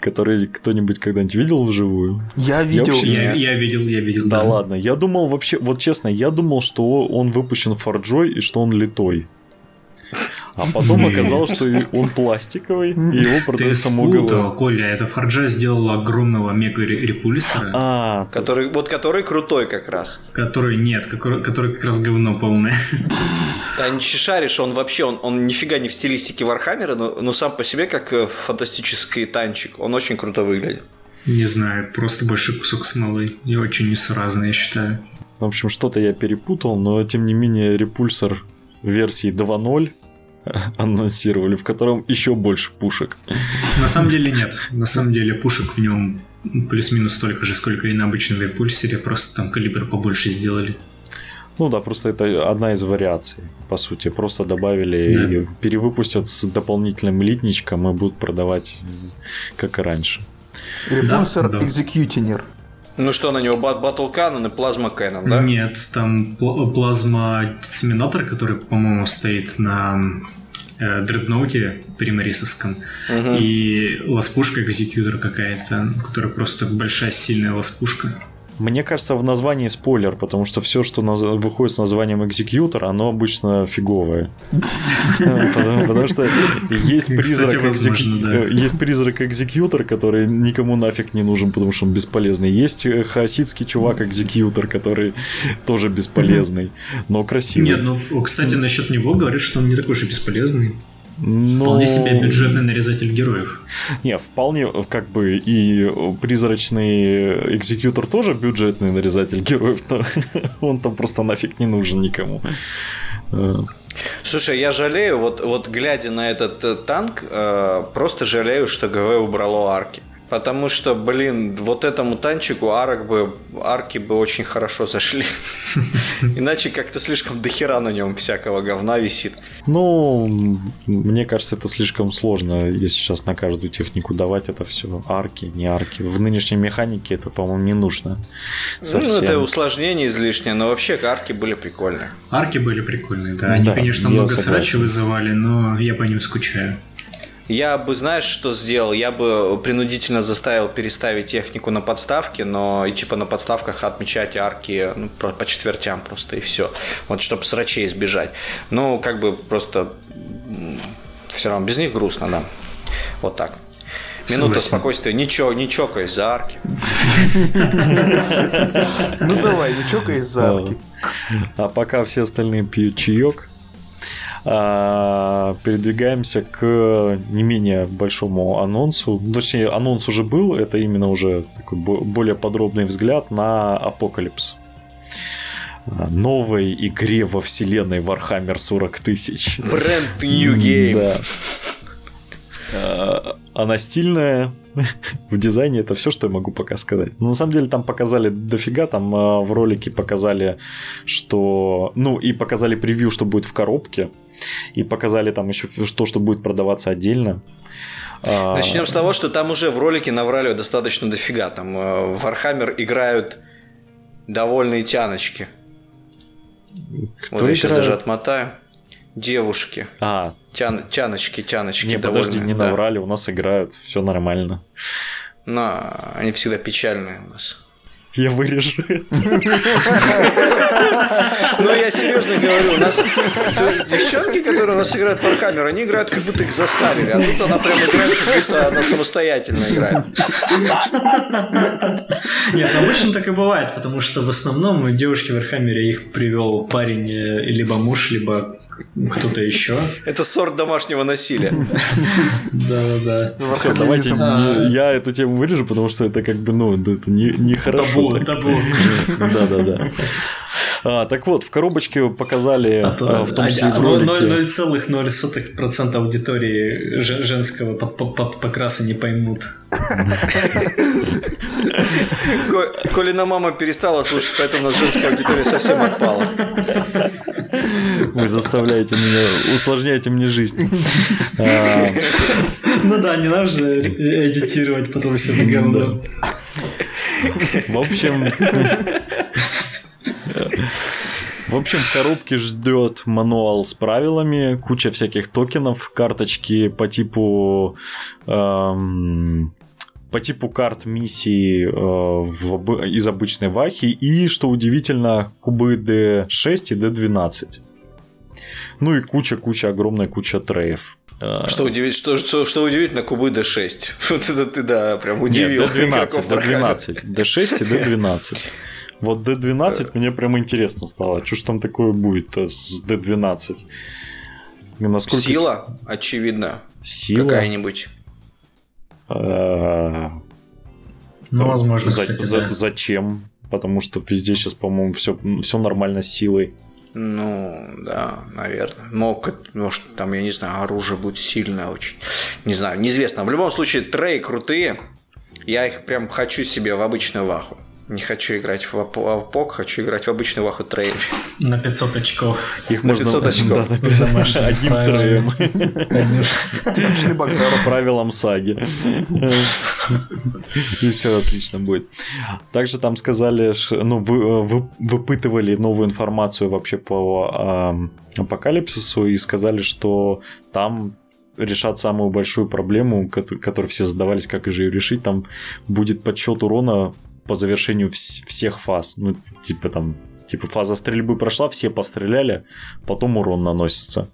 который кто-нибудь когда-нибудь видел вживую? Я видел. вообще- Я, я видел, я видел. Да ладно, я думал вообще, вот честно, я думал, что он выпущен форджой и что он литой. А потом оказалось, что он пластиковый, и его Ты продают само спутал, ГВ. Коля, это Форджа сделал огромного мега-репульсора, А, Который, вот который крутой как раз. который нет, который, как раз говно полное. Да не шаришь, он вообще, он, он нифига не в стилистике Вархаммера, но, но сам по себе как э, фантастический танчик, он очень круто выглядит. Не знаю, просто большой кусок смолы. И очень несуразно, я считаю. в общем, что-то я перепутал, но тем не менее репульсор версии 2.0 анонсировали, в котором еще больше пушек. На самом деле нет. На самом деле пушек в нем плюс-минус столько же, сколько и на обычном репульсере, просто там калибр побольше сделали. Ну да, просто это одна из вариаций, по сути. Просто добавили Да. и перевыпустят с дополнительным литничком и будут продавать как и раньше. Репульсор Да, да. Экзекьютинер. Ну что, на него бат Battle Cannon и Плазма Cannon, да? Нет, там пла- плазма Дециминатор, который, по-моему, стоит на э, дредноуте примарисовском, Мгм. и ласпушка экзекьютор какая-то, которая просто большая сильная ласпушка. Мне кажется, в названии спойлер, потому что все, что наз- выходит с названием экзекьютор, оно обычно фиговое. Потому что призрак есть призрак экзекьютор, который никому нафиг не нужен, потому что он бесполезный. Есть э, хаоситский чувак экзекьютор, который тоже бесполезный, но красивый. Нет, ну, кстати, насчет него говорят, что он не такой же бесполезный. Но- Вполне себе бюджетный нарезатель героев. Не, вполне, как бы, и призрачный экзекьютор тоже бюджетный нарезатель героев, но он там просто нафиг не нужен никому. Э, Слушай, я жалею, вот, вот глядя на этот э, танк, э, просто жалею, что ГВ убрало арки. Потому что, блин, вот этому танчику арок бы, арки бы очень хорошо зашли. Иначе как-то слишком дохера на нем всякого говна висит. Ну, мне кажется, это слишком сложно, если сейчас на каждую технику давать это все. Арки, не арки. В нынешней механике это, по-моему, не нужно. Ну, Совсем. это усложнение излишнее, но вообще арки были прикольные. Арки были прикольные, да. Они, Да, конечно, много срача вызывали, но я по ним скучаю. Я бы, знаешь, что сделал? Я бы принудительно заставил переставить технику на подставке, но и типа на подставках отмечать арки ну, про- по четвертям просто и все. Вот чтобы срачей избежать. Ну, как бы просто все равно без них грустно, да. Вот так. Минута Согласен. спокойствия, не, чо, не чокаюсь за арки. Ну давай, не чокайся за арки. А пока все остальные пьют чаек, а, передвигаемся к не менее большому анонсу. Ну, Точнее, анонс уже был, это именно уже такой бо- более подробный взгляд на Апокалипс. А, Новой игре во вселенной Warhammer 40 тысяч. Бренд New Game. Да. А, Она стильная. В дизайне это все, что я могу пока сказать. Но на самом деле там показали дофига. Там в ролике показали, что... Ну, и показали превью, что будет в коробке. И показали там еще то, что будет продаваться отдельно. А, Начнем с того, что там уже в ролике наврали достаточно дофига. Там э, в Warhammer играют довольные тяночки. Кто вот я сейчас играет? даже отмотаю. Девушки. А, Тян, тяночки, тяночки. не, подожди, довольные, не да. наврали, у нас играют, все нормально. Но они всегда печальные у нас. Я вырежу это. Ну, я серьезно говорю, у нас девчонки, которые у нас играют в Warhammer, они играют, как будто их заставили, а тут она прям играет, как будто она самостоятельно играет. Нет, обычно так и бывает, потому что в основном девушки в Верхаммере их привел парень э, либо муж, либо кто-то еще. Это сорт домашнего насилия. Да-да-да. Все, давайте А. не- я эту тему вырежу, потому что это как бы, ну, это не- нехорошо. Табу, табу. Да-да-да. А, так вот, в коробочке показали, А то а, в том числе и в а- а- ролике. 0,0% аудитории же- женского по- по- по- покраса не поймут. Ко- Колина мама перестала слушать, поэтому у нас женская аудитория совсем отпала. Вы заставляете меня, усложняете мне жизнь. А, Ну да, не надо же эдитировать потом все это говно. В общем, В общем, в коробке ждет мануал с правилами, куча всяких токенов, карточки по типу эм, по типу карт миссии э, в, из обычной вахи и, что удивительно, кубы D6 и D12. Ну и куча-куча, огромная куча треев. Э, что, удивить, что, что, что удивительно, кубы D6. Вот это ты, да, прям удивил. Нет, D12, D12. D6 и D12. Вот D12 мне прям интересно стало. Что ж там такое будет с D12? Насколько... Сила, очевидно. Сила? Какая-нибудь. Э, ну, возможно, за, за, Зачем? Потому что везде сейчас, по-моему, все, все нормально с силой. Ну, да, наверное. Мог, может, там, я не знаю, оружие будет сильное очень. Не знаю, неизвестно. В любом случае, трей крутые. Я их прям хочу себе в обычную ваху. Не хочу играть в АПОК, хочу играть в обычную ваху трейн. На 500 очков. Их на можно 500 очков. Да, одним троем. Типичный баг по правилам саги. И все отлично будет. Также там сказали, ну, вы, вы, выпытывали новую информацию вообще по э, апокалипсису и сказали, что там решат самую большую проблему, которую все задавались, как же ее решить, там будет подсчет урона по завершению вс- всех фаз. Ну, типа там, типа фаза стрельбы прошла, все постреляли, потом урон наносится.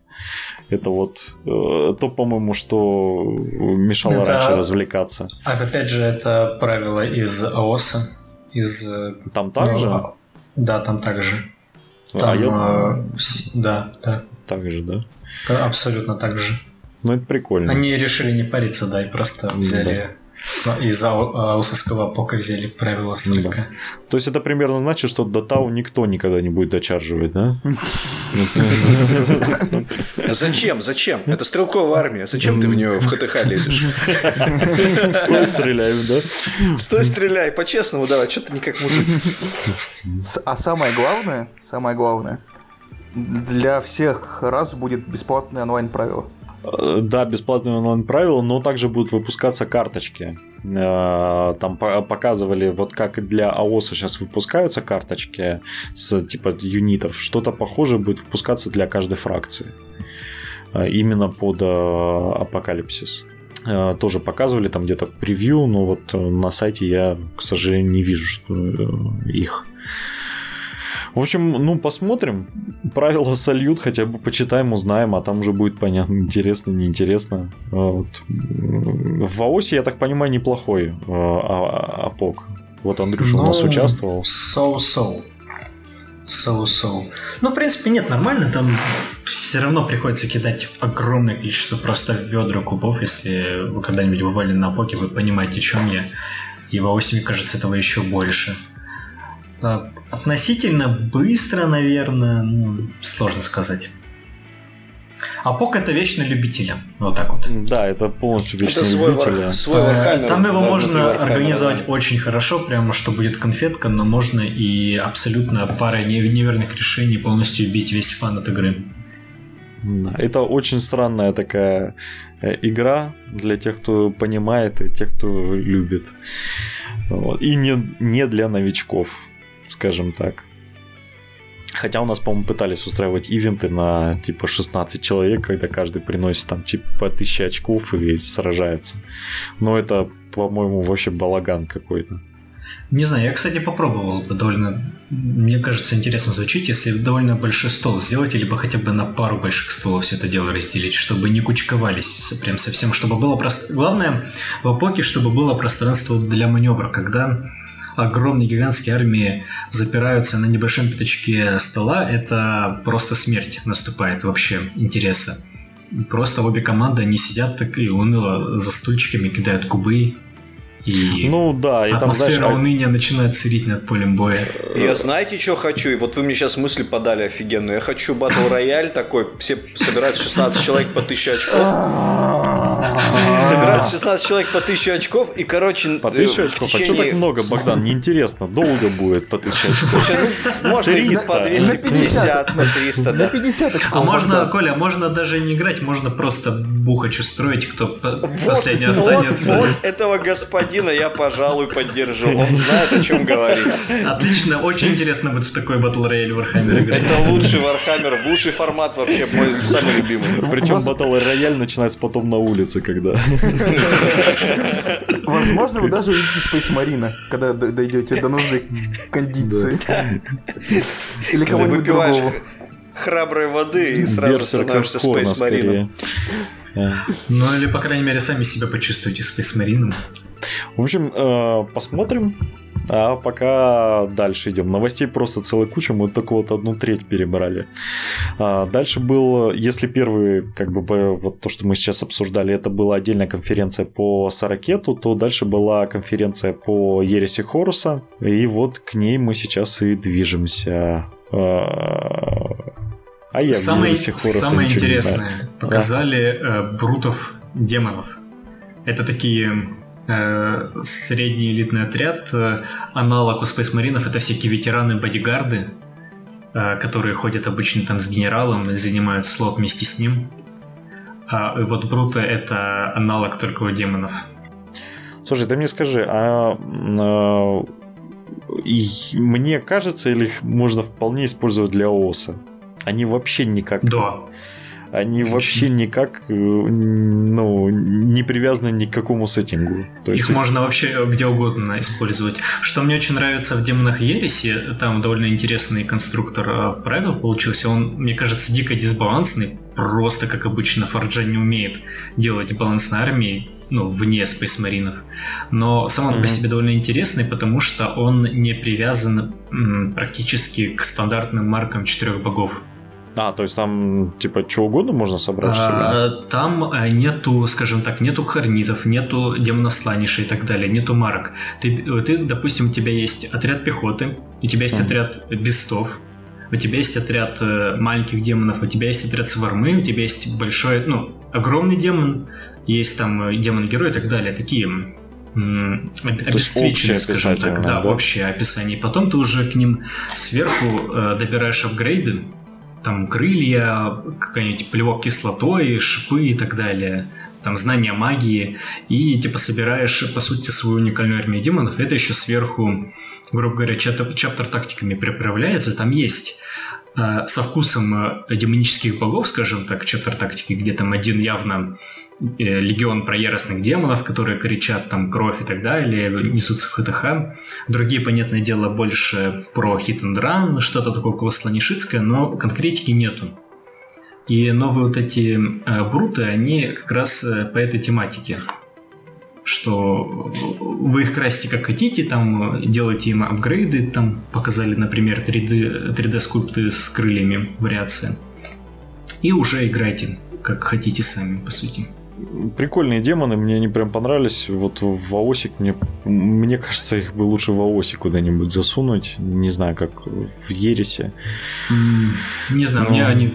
Это вот э, то, по-моему, что мешало это, раньше развлекаться. А опять же, это правило из АОСа. Из, э, там также? Ну, да, там также. А там, а я... э, да, да. Так же, да? да? Абсолютно так же. Ну, это прикольно. Они решили не париться, да, и просто взяли да из аусовского пока взяли правила ну, да. То есть это примерно значит, что до Тау никто никогда не будет дочарживать, да? Зачем? Зачем? Это стрелковая армия. Зачем ты в нее в ХТХ лезешь? Стой, стреляй, да? Стой, стреляй. По-честному давай. Что ты не как мужик? А самое главное, самое главное, для всех раз будет бесплатное онлайн правило. Э, да, бесплатные онлайн-правила, но также будут выпускаться карточки. Э, там показывали, вот как для АОСа сейчас выпускаются карточки с типа юнитов. Что-то похожее будет выпускаться для каждой фракции. Э, именно под апокалипсис. Тоже показывали там где-то в превью, но вот на сайте я, к сожалению, не вижу, что их в общем, ну, посмотрим. Правила сольют, хотя бы почитаем, узнаем, а там уже будет понятно, интересно, неинтересно. А вот. В ВАОСе, я так понимаю, неплохой а, АПОК. Вот Андрюша у нас ну, участвовал. Соу-соу. Соу-соу. Ну, в принципе, нет, нормально. Там все равно приходится кидать огромное количество просто ведра кубов. Если вы когда-нибудь бывали на АПОКе, вы понимаете, о чем я. И в АОСе, мне кажется, этого еще больше. Относительно быстро, наверное, ну, сложно сказать. А пок это вечно любителя. Вот так вот. Да, это полностью вечно это свой любителя. Вар, свой Warhammer, Там его можно организовать да. очень хорошо, прямо что будет конфетка, но можно и абсолютно парой неверных решений полностью убить весь фан от игры. Это очень странная такая э, игра для тех, кто понимает и тех, кто любит. И не, не для новичков скажем так. Хотя у нас, по-моему, пытались устраивать ивенты на типа 16 человек, когда каждый приносит там типа по 1000 очков и сражается. Но это, по-моему, вообще балаган какой-то. Не знаю, я, кстати, попробовал довольно, мне кажется, интересно звучит, если довольно большой стол сделать, либо хотя бы на пару больших столов все это дело разделить, чтобы не кучковались прям совсем, чтобы было просто... Главное в Апоке, чтобы было пространство для маневра, когда огромные гигантские армии запираются на небольшом пятачке стола, это просто смерть наступает вообще интереса. Просто обе команды, они сидят так и уныло за стульчиками, кидают кубы, и ну да, и там, знаешь, а уныния начинает царить над полем боя. Я знаете, что хочу? И вот вы мне сейчас мысль подали офигенную. Я хочу батл рояль такой, все собирают 16 человек по 1000 очков. Собираются 16 человек по 1000 очков, и, короче... По 1000 э, очков? А что так много, Богдан? Неинтересно. Долго будет по 1000 очков. Слушай, ну, можно 300. по 250, по 300, На да. 50 очков. А можно. Коля, можно даже не играть, можно просто бухач устроить, кто последний вот, останется. вот этого господина я, пожалуй, поддержу. Он знает, о чем говорит. Отлично, очень интересно будет в такой battle royale Warhammer играть. Это лучший Вархаммер, лучший формат вообще, мой самый любимый. Причем батл рояль начинается потом на улице, когда... Возможно, вы даже увидите Space Marine, когда дойдете до нужной кондиции. Или кого-нибудь другого. храброй воды и сразу становишься Space Marine. Ну или, по крайней мере, сами себя почувствуйте Space Marine. В общем, э, посмотрим. А пока дальше идем. Новостей просто целая куча, мы только вот одну треть перебрали. А, Дальше был, если первый, как бы вот то, что мы сейчас обсуждали, это была отдельная конференция по Саракету, то дальше была конференция по Ереси Хоруса, и вот к ней мы сейчас и движемся. А а я самое самое интересное, показали э, брутов демонов. Это такие средний элитный отряд, э, аналог у Space Маринов, это всякие ветераны-бодигарды, э, которые ходят обычно там с генералом и занимают слот вместе с ним. А вот Брута это аналог только у демонов. Слушай, ты мне скажи, а, а, и мне кажется, или их можно вполне использовать для ООСа? Они вообще никак, Да. Они вообще никак, э, ну, не привязаны ни к какому сеттингу. То есть Их можно вообще где угодно использовать. Что мне очень нравится в Демонах Ереси, там довольно интересный конструктор э, правил получился. Он, мне кажется, дико дисбалансный. Просто, как обычно, Форджа не умеет делать баланс на армии, ну, вне Space Маринов. Но сам он по Мгм. себе довольно интересный, потому что он не привязан м, практически к стандартным маркам четырех богов. А, то есть там, типа, что угодно можно собрать в себя? А, Там э, нету, скажем так, нету харнитов, нету демонов сланиша и так далее, нету марок. Ты, э, ты, допустим, у тебя есть отряд пехоты, у тебя есть Мгм. отряд бестов, у тебя есть отряд э, маленьких демонов, у тебя есть отряд свармы, у тебя есть большой, ну, огромный демон, есть там э, демон-герой и так далее. Такие обесцвеченные, скажем так, да, да? общее описание. И потом ты уже к ним сверху э, добираешь апгрейды, там крылья, какой-нибудь плевок кислотой, шипы и так далее, там знания магии, и типа собираешь, по сути, свою уникальную армию демонов, это еще сверху, грубо говоря, чат- чаптер тактиками приправляется, там есть э, со вкусом э, демонических богов, скажем так, чаптер тактики, где там один явно легион про яростных демонов, которые кричат там кровь и так далее, несутся в ХТХ. Другие, понятное дело, больше про hit and run, что-то такое около но конкретики нету. И новые вот эти э, бруты, они как раз э, по этой тематике. Что вы их красите как хотите, там э, делайте им апгрейды, там показали, например, 3D, 3D скульпты с крыльями, вариация. И уже играйте как хотите сами, по сути. Прикольные демоны, мне они прям понравились. Вот в АОСик мне, мне кажется, их бы лучше в АОСе куда-нибудь засунуть. Не знаю, как в Ересе. Не знаю, Ну. мне они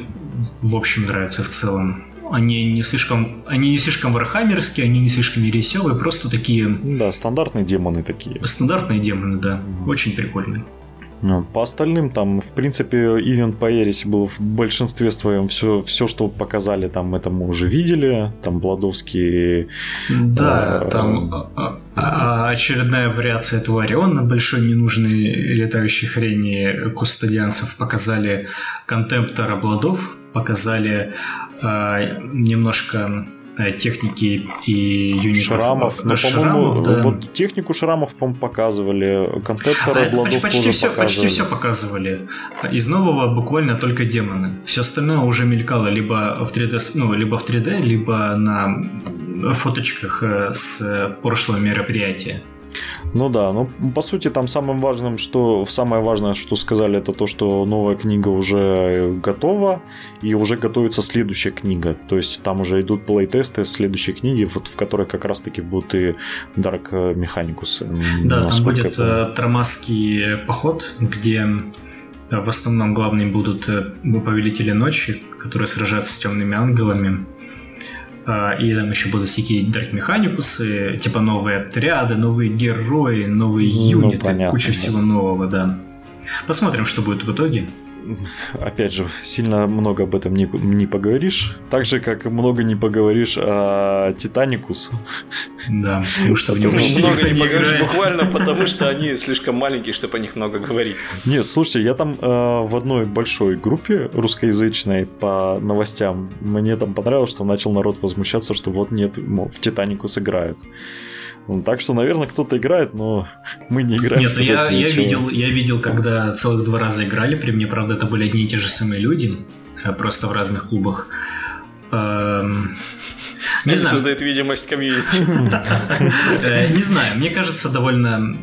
в общем нравятся в целом. Они не слишком, они не слишком вархаммерские, они не слишком ересевые, просто такие Да, стандартные демоны такие. стандартные демоны, да, очень прикольные. Ну, По остальным, там, в принципе, ивент по Эрисе был в большинстве своем все, все, что показали, там, это мы уже видели. Там Бладовский Да, А, там а, а, а, очередная вариация этого Ориона, большой ненужной летающей хрени кустодианцев, показали контемптор обладов, показали а, немножко техники и юнитов шрамов. Ну, по-моему, шрамов, да. вот технику шрамов, по-моему, показывали. Контентора А, Бладов почти, тоже все, показывали. почти все показывали. Из нового буквально только демоны. Все остальное уже мелькало либо в 3D, с- ну, либо в 3D, либо на фоточках э, с прошлого мероприятия. Ну да, ну по сути там самым важным, что самое важное, что сказали, это то, что новая книга уже готова и уже готовится следующая книга. То есть там уже идут плей-тесты следующей книги, вот в которой как раз-таки будут и Dark Mechanicus. Да, там насколько будет это- Трамасский поход, где э, в основном главные будут э, повелители ночи, которые сражаются с темными ангелами. А, и там еще будут всякие Dark Mechanicus, типа новые отряды, новые герои, новые ну, юниты, понятно, куча да. всего нового, да. Посмотрим, что будет в итоге опять же, сильно много об этом не, не поговоришь. Так же, как много не поговоришь о Титаникус. Да, потому что в нем много не поговоришь буквально потому, что они слишком маленькие, чтобы о них много говорить. Нет, слушайте, я там э, в одной большой группе русскоязычной по новостям, мне там понравилось, что начал народ возмущаться, что вот нет, мол, в Титаникус играют. Ну, так что, наверное, кто-то играет, но мы не играем. Нет, я, я, видел, я видел, когда целых два раза играли при мне, правда, это были одни и те же самые люди, э, просто в разных клубах. Не знаю. создает видимость комьюнити. Э, не знаю, мне кажется, довольно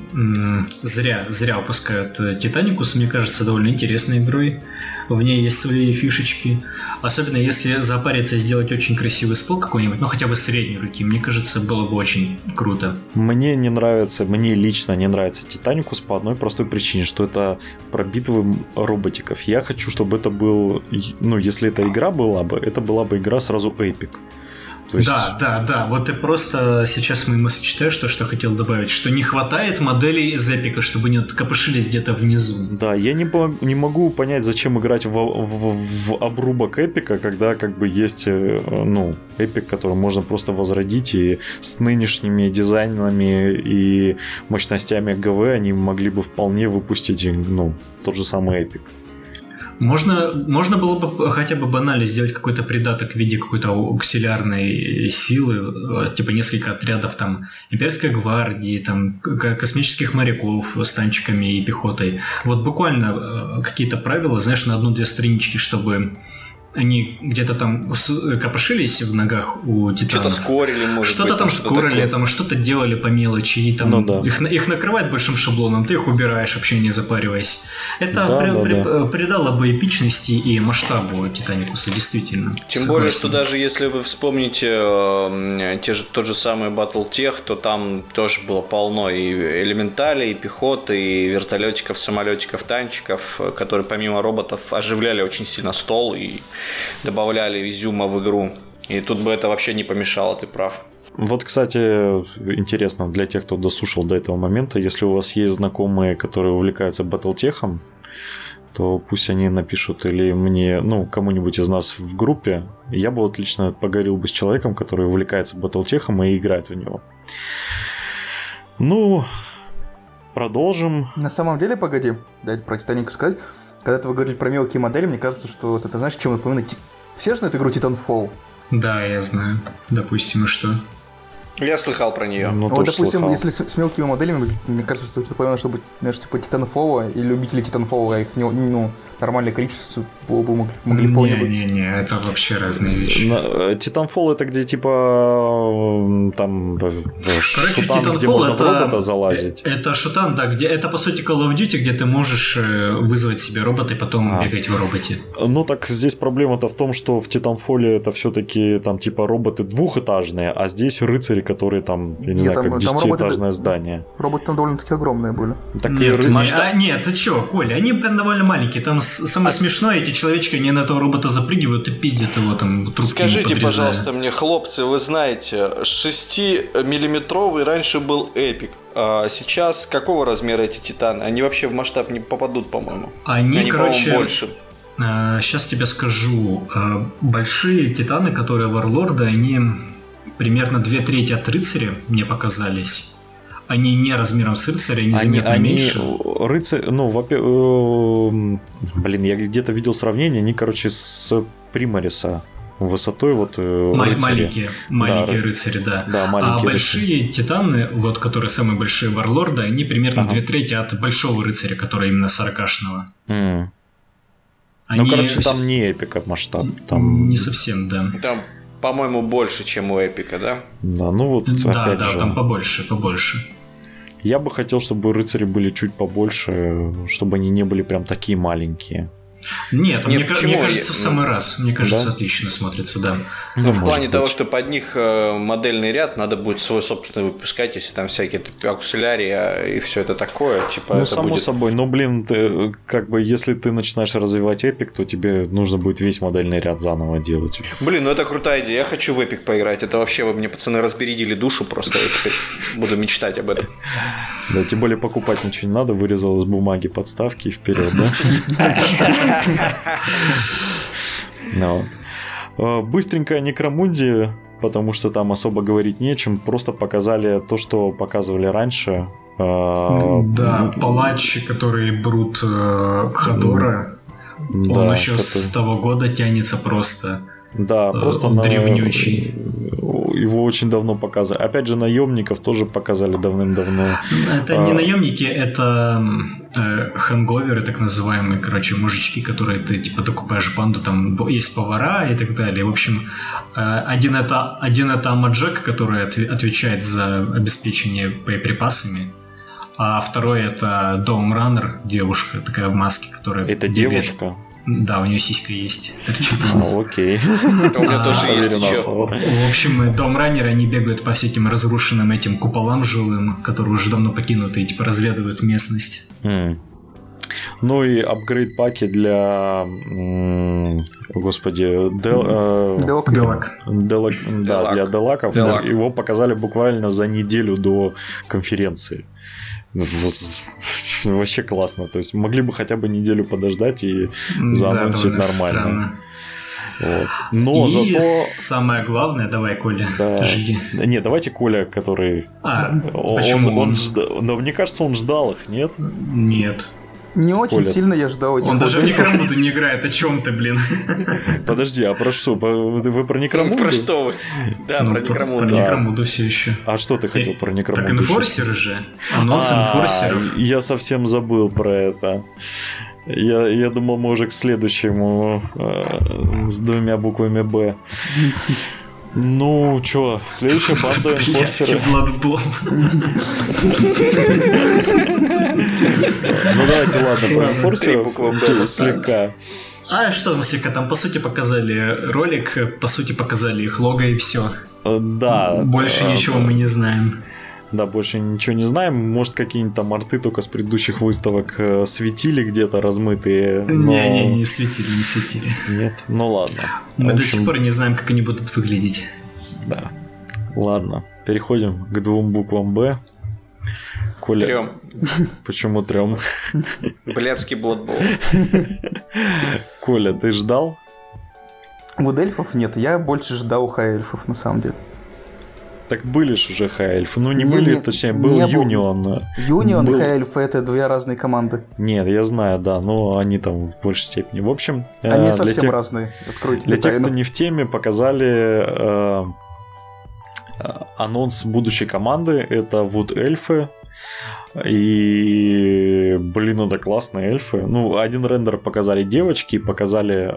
зря, зря выпускают э, Титаникус. Мне кажется, довольно интересной игрой. В ней есть свои фишечки. Особенно если запариться и сделать очень красивый спол какой-нибудь, ну хотя бы средней руки, мне кажется, было бы очень круто. Мне не нравится, мне лично не нравится Титаникус по одной простой причине, что это про битвы роботиков. Я хочу, чтобы это был, ну если эта игра была бы, это была бы игра сразу эпик. То есть... Да, да, да. Вот ты просто сейчас мои мысли читаешь, то, что хотел добавить, что не хватает моделей из эпика, чтобы не копошились где-то внизу. Да, я не, не могу понять, зачем играть в, в, в обрубок эпика, когда как бы есть, э, ну, эпик, который можно просто возродить, и с нынешними дизайнами и мощностями ГВ они могли бы вполне выпустить, ну, тот же самый эпик. Можно, можно было бы хотя бы банально сделать какой-то придаток в виде какой-то ауксилиарной силы, э, типа несколько отрядов там имперской гвардии, там космических моряков с танчиками и пехотой. Вот буквально э, какие-то правила, знаешь, на одну-две странички, чтобы они где-то там копошились в ногах у титанов. Что-то скорили, может Что-то там скорили, там что-то делали по мелочи, и там ну, да. их, их накрывать большим шаблоном, ты их убираешь, вообще не запариваясь. Это да, при, да, при, да. придало бы эпичности и масштабу Титаникуса, действительно. Тем Согласен. более, что даже если вы вспомните э, те же, тот же самый Battletech, то там тоже было полно и элементалей, и пехоты, и вертолетиков, самолетиков, танчиков, которые помимо роботов оживляли очень сильно стол и добавляли изюма в игру. И тут бы это вообще не помешало, ты прав. Вот, кстати, интересно для тех, кто дослушал до этого момента, если у вас есть знакомые, которые увлекаются батлтехом, то пусть они напишут или мне, ну, кому-нибудь из нас в группе. Я бы вот лично поговорил бы с человеком, который увлекается батлтехом и играет в него. Ну, продолжим. На самом деле, погоди, дайте про Титаник сказать. Когда вы говорили про мелкие модели, мне кажется, что вот это, знаешь, чем напоминает... Все же знают игру Titanfall? Да, я знаю. Допустим, и что? Я слыхал про нее. Ну, вот, допустим, слыхал. если с, с мелкими моделями, мне кажется, что это напоминает, чтобы, знаешь, типа Titanfall и любители Titanfall, а их не, ну, нормальное количество бы могли, вполне не, не, не, это вообще разные вещи. Titanfall это где типа там Короче, шутан, Titanfall где можно это, в робота залазить. Это шутан, да, где это по сути Call of Duty, где ты можешь э, вызвать себе робота и потом а. бегать в роботе. Ну так здесь проблема-то в том, что в Titanfall это все-таки там типа роботы двухэтажные, а здесь рыцари, которые там, я не нет, знаю, там, как десятиэтажное здание. Роботы там довольно-таки огромные были. Так нет, и... масштаб... а, нет, ты чё, Коля, они прям довольно маленькие, там самое а смешное, эти человечки, они на этого робота запрыгивают и пиздят его там Скажите, пожалуйста, мне, хлопцы, вы знаете, 6-миллиметровый раньше был эпик. А сейчас какого размера эти титаны? Они вообще в масштаб не попадут, по-моему. Они, они короче, больше. Сейчас тебе скажу. А, большие титаны, которые варлорды, они примерно две трети от рыцаря мне показались. Они не размером с рыцаря, они заметно они, меньше. Рыцарь, ну, во э, блин, я где-то видел сравнение, они, короче, с Примариса высотой вот э, рыцари. Маленькие, маленькие да, рыцари, да. да маленькие а большие рыцари. титаны, вот которые самые большие варлорды, они примерно ага. две трети от большого рыцаря, который именно 40-шного. Mm. Они... Ну, короче, там не эпика масштаб. Там... Не совсем, да. Там, по-моему, больше, чем у эпика, да? Да, ну вот, Да, опять да, же... там побольше, побольше. Я бы хотел, чтобы рыцари были чуть побольше, чтобы они не были прям такие маленькие. Нет, Нет мне, почему? мне кажется, в самый раз. Мне кажется, да? отлично смотрится, да. Ну, в плане быть. того, что под них э, модельный ряд надо будет свой собственный выпускать, если там всякие аксулярия и все это такое. Типа, ну, это само будет... собой. Но, блин, ты, как бы, если ты начинаешь развивать Epic, то тебе нужно будет весь модельный ряд заново делать. Блин, ну это крутая идея. Я хочу в Epic поиграть. Это вообще вы мне, пацаны, разбередили душу просто. Я теперь буду мечтать об этом. Да, тем более покупать ничего не надо. Вырезал из бумаги подставки и вперед, да? Ну, э, Быстренько Некромунди, потому что там особо говорить нечем, просто показали то, что показывали раньше. Э, да, палач, который брут э, Хадора, он еще с того года тянется просто. Да, просто он древнючий его очень давно показывали. Опять же, наемников тоже показали давным-давно. Это не а, наемники, это э, хэнговеры, так называемые, короче, мужички, которые ты типа докупаешь банду, там есть повара и так далее. В общем, э, один это один это Амаджек, который отвечает за обеспечение боеприпасами. А второй это Дом Раннер, девушка такая в маске, которая... Это девушка? Да, у нее сиська есть. Ну, окей. У меня тоже есть В общем, Дом Раннеры, они бегают по всяким разрушенным этим куполам жилым, которые уже давно покинуты, и типа разведывают местность. Ну и апгрейд паки для, господи, Дел, Делак. Делак. Да, для Делаков. Его показали буквально за неделю до конференции. Вообще классно. То есть могли бы хотя бы неделю подождать и заанонсить да, нормально. Вот. Но и зато... самое главное, давай, Коля, да. жги. Не, давайте Коля, который... А, он, почему? Он, он ждал... Но мне кажется, он ждал их, нет? Нет. Не очень Коля. сильно я ждал этих Он даже в Некромуду не играет, о чем ты, блин? Подожди, а про что? Вы про Некромуду? Про что вы? Да, ну, про Некромуду. Про Некромуду все еще. А что ты хотел про Некромуду? Так инфорсеры же. Анонс а, инфорсеров. Я совсем забыл про это. Я, я думал, мы уже к следующему э, с двумя буквами Б. Ну, чё, следующая банда инфорсеры. Ну давайте, ладно, про инфорсеров слегка. А что там слегка? Там по сути показали ролик, по сути показали их лого и все. Да. Больше а, ничего мы не знаем. Да, больше ничего не знаем. Может, какие-нибудь там арты только с предыдущих выставок э, светили где-то размытые. Но... Не, не, не светили, не светили. Нет, ну ладно. Мы общем... до сих пор не знаем, как они будут выглядеть. Да. Ладно, переходим к двум буквам Б. Коля... Трем. Почему трем? Блядский Бладбол. Коля, ты ждал? Вот эльфов нет, я больше ждал хай-эльфов на самом деле. Так были же уже хай-эльфы. Ну, не, не были, не, точнее, был не Юнион. Юнион был... и хай-эльфы это две разные команды. Нет, я знаю, да, но они там в большей степени. В общем... Они э, совсем тех, разные. Откройте Для тех, кто не в теме, показали э, анонс будущей команды. Это вот эльфы. И, блин, это классные эльфы. Ну, один рендер показали девочки, показали,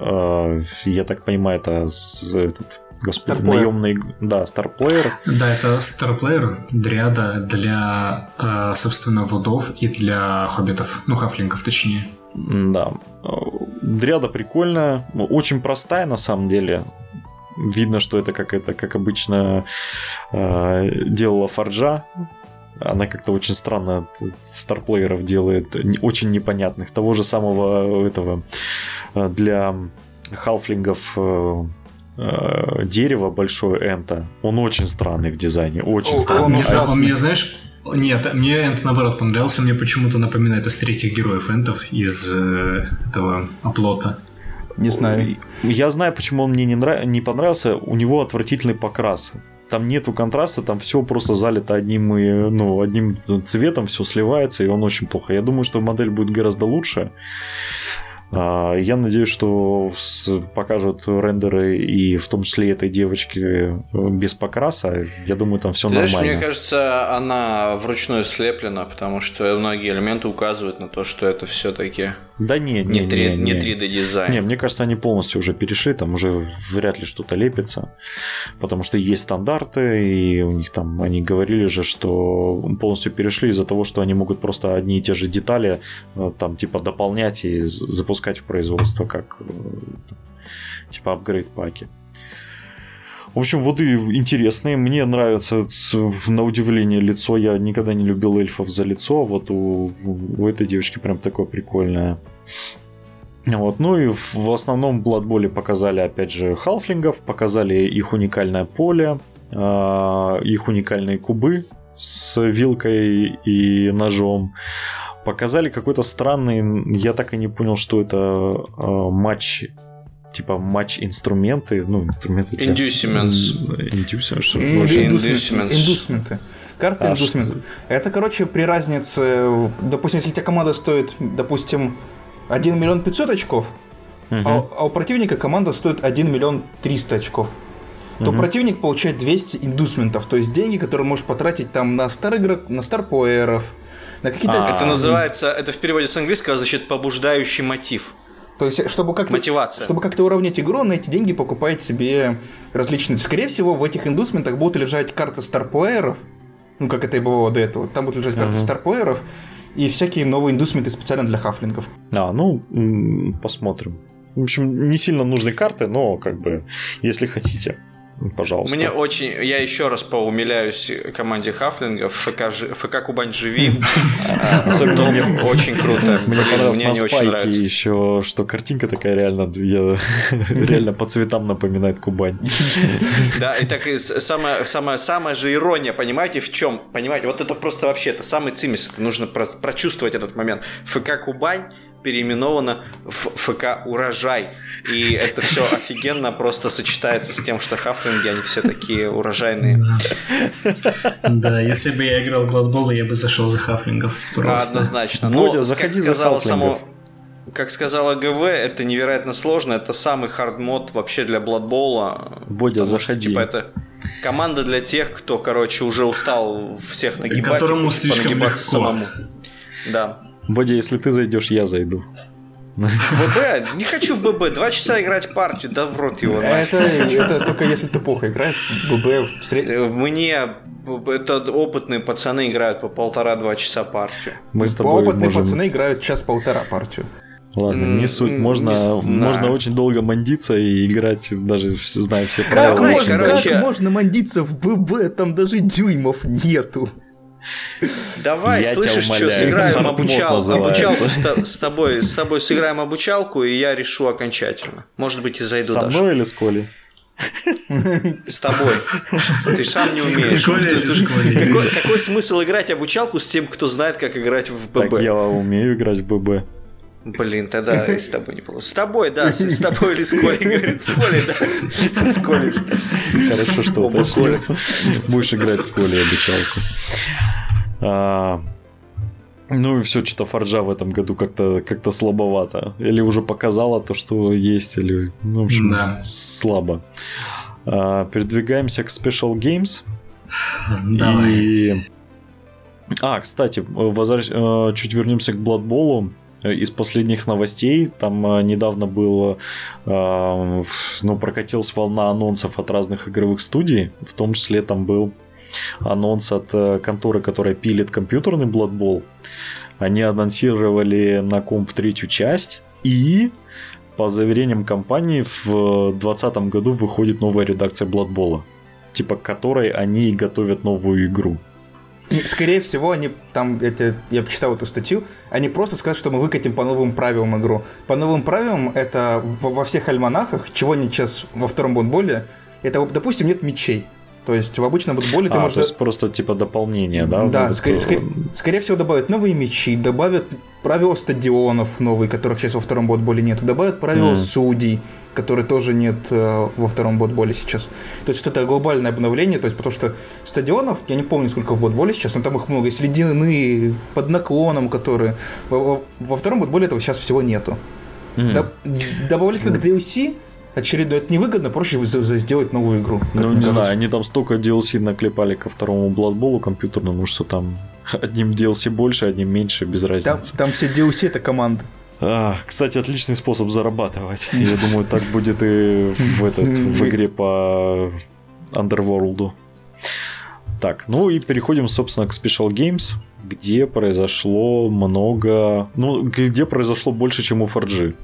э, я так понимаю, это с, этот, господи, Starplayer. наемный, да, Старплеер. Да, это Старплеер, дриада для, э, собственно, водов и для хоббитов, ну, хафлингов точнее. Да. Дриада прикольная, очень простая на самом деле видно, что это как это, как обычно э, делала Форджа. Она как-то очень странно старплееров делает, очень непонятных. Того же самого этого э, для халфлингов э, э, дерево большое Энта. Он очень странный в дизайне, очень О, странный. Он, а он мне, знаешь, нет, мне Энт наоборот понравился, мне почему-то напоминает из третьих героев Энтов из э, этого оплота. Не знаю. Я знаю, почему он мне не, нрав... не понравился. У него отвратительный покрас. Там нету контраста, там все просто залито одним, и, ну, одним цветом, все сливается, и он очень плохо. Я думаю, что модель будет гораздо лучше. А, я надеюсь, что покажут рендеры и в том числе этой девочки э, без покраса. Я думаю, там все нормально. Знаешь, мне кажется, она вручную слеплена, потому что многие элементы указывают на то, что это все-таки Да не, не, Не, 3, не, не не. 3D дизайн. Не, мне кажется, они полностью уже перешли, там уже вряд ли что-то лепится, потому что есть стандарты, и у них там, они говорили же, что полностью перешли из-за того, что они могут просто одни и те же детали э, там типа дополнять и запускать в производство как э, типа апгрейд паки. В общем, воды интересные. Мне нравится, на удивление, лицо. Я никогда не любил эльфов за лицо. Вот у, у этой девочки прям такое прикольное. Вот. Ну и в, основном в Blood Bowl показали, опять же, халфлингов, показали их уникальное поле, а, их уникальные кубы с вилкой и ножом. Показали какой-то странный, я так и не понял, что это а, матч, типа матч-инструменты, ну, инструменты для... Inducements. Что Inducements. Индусменты. Карты А, индусменты. Это, короче, при разнице, допустим, если у тебя команда стоит, допустим, 1 миллион 500 очков, Мгм. а, у- а у противника команда стоит 1 миллион 300 очков, то Мгм. противник получает 200 индусментов, то есть деньги, которые может потратить там на стар игрок, на старпоэров, на какие-то... А, Это называется, это в переводе с английского значит побуждающий мотив. То есть, чтобы как-то, Мотивация. чтобы как-то уравнять игру, на эти деньги покупать себе различные... Скорее всего, в этих индусментах будут лежать карты старпоэров, ну, как это и было до этого. Там будут лежать карты Мгм. старпоэров и всякие новые индусменты специально для хафлингов. А, ну, посмотрим. В общем, не сильно нужны карты, но как бы, если хотите, пожалуйста. Мне очень, я еще раз поумиляюсь команде Хафлингов, ФК, ФК Кубань живи. Особенно мне, Очень круто. мне понравилось мне на спайке еще, что картинка такая реально, реально по цветам напоминает Кубань. Да, и так самая, же ирония, понимаете, в чем? Понимаете, вот это просто вообще, это самый цимис, нужно про- прочувствовать этот момент. ФК Кубань переименовано в ФК Урожай. И это все офигенно просто сочетается с тем, что хафлинги, они все такие урожайные. Да, если бы я играл в Blood я бы зашел за хафлингов. Просто. Однозначно. Но, заходи как за сказала само, как сказала ГВ, это невероятно сложно. Это самый хардмод вообще для Bowl. Бодя, что, заходи. типа, это команда для тех, кто, короче, уже устал всех нагибать. Которому слишком легко. самому. Да. Бодя, если ты зайдешь, я зайду. В ББ? Не хочу в ББ. Два часа играть партию, да в рот его. Это, это только если ты плохо играешь. ББ в сред- Э, Мне это опытные пацаны играют по полтора-два часа партию. Мы с тобой Опытные можем... пацаны играют час-полтора партию. Ладно, не суть. Можно, не знаю. можно очень долго мандиться и играть, даже зная все Как, правила. Давай, можно, короче. как можно мандиться в ББ? Там даже дюймов нету. Давай, Я слышишь, что сыграем обучал, обучалку с, с тобой, с тобой сыграем обучалку, и я решу окончательно. Может быть, и зайду Со даже. мной или с Колей? С тобой. Ты сам не умеешь. Какой, какой смысл играть обучалку с тем, кто знает, как играть в Так, ББ? я умею играть в ББ. Блин, тогда и с тобой не получится. С тобой, да, с, с тобой или с Колей, говорит, с Колей, да. С Колей. Хорошо, что Оба уточнил. Будешь играть с Колей обучалку. А, Ну и все, что-то Форджа в этом году как-то как слабовато. Или уже показала то, что есть, или, ну, в общем, Да. слабо. А, передвигаемся к Special Games. Давай. И... А, кстати, возвращ- э, чуть вернемся к. Э, Из последних новостей там э, недавно был, э, ну, прокатилась волна анонсов от разных игровых студий, в том числе там был анонс от э, конторы, которая пилит компьютерный Blood Bowl. Они анонсировали на комп третью часть и по заверениям компании в 2020 году выходит новая редакция Blood Bowl, типа которой они готовят новую игру. Скорее всего, они там, это, я почитал эту статью, они просто скажут, что мы выкатим по новым правилам игру. По новым правилам это во, во всех альманахах, чего нет сейчас во втором бутболе, это, допустим, нет мечей. То есть в обычном футболе ты а, можешь... то есть просто типа дополнение, да? Да, скорее, скорее- скорее всего добавят новые мячи, добавят правила стадионов новые, которых сейчас во втором ботболе нет, добавят правила Мгм. судей, которые тоже нет э, во втором ботболе сейчас. То есть вот это глобальное обновление, то есть потому что стадионов, я не помню сколько в ботболе сейчас, но там их много, есть ледяные, под наклоном, которые... Во, во- во втором ботболе этого сейчас всего нету. мгм. Доб- добавлять как DLC очередной, это невыгодно, проще сделать новую игру. Ну, не кажется. знаю, они там столько DLC наклепали ко второму Blood Bowl компьютерному, что там одним DLC больше, одним меньше, без Там, разницы. там все DLC это команда. А, кстати, отличный способ зарабатывать. Я думаю, так будет и в, этот, в игре по Underworld. Так, ну и переходим, собственно, к Special Games, где произошло много... Ну, где произошло больше, чем у 4G.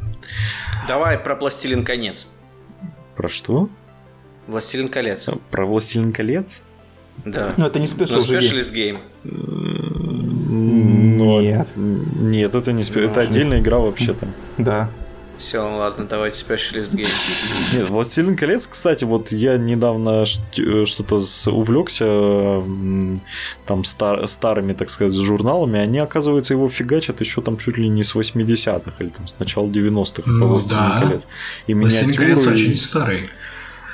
Давай про Пластилин конец. Про что? Властелин колец. Про Властелин колец? Да. Ну, это не Special Ну, Game. Ну, Нет. Нет, это не спе- это отдельная игра вообще-то. Да. Все, ладно, давайте Specialist Game. Нет, Властелин колец, кстати, вот я недавно э, что-то увлекся там стар- старыми, так сказать, журналами. Они, оказывается, его фигачат еще там чуть ли не с 80-х или там с начала 90-х. это Ну Властелин да. колец. И Властелин миниатюры, колец очень старый.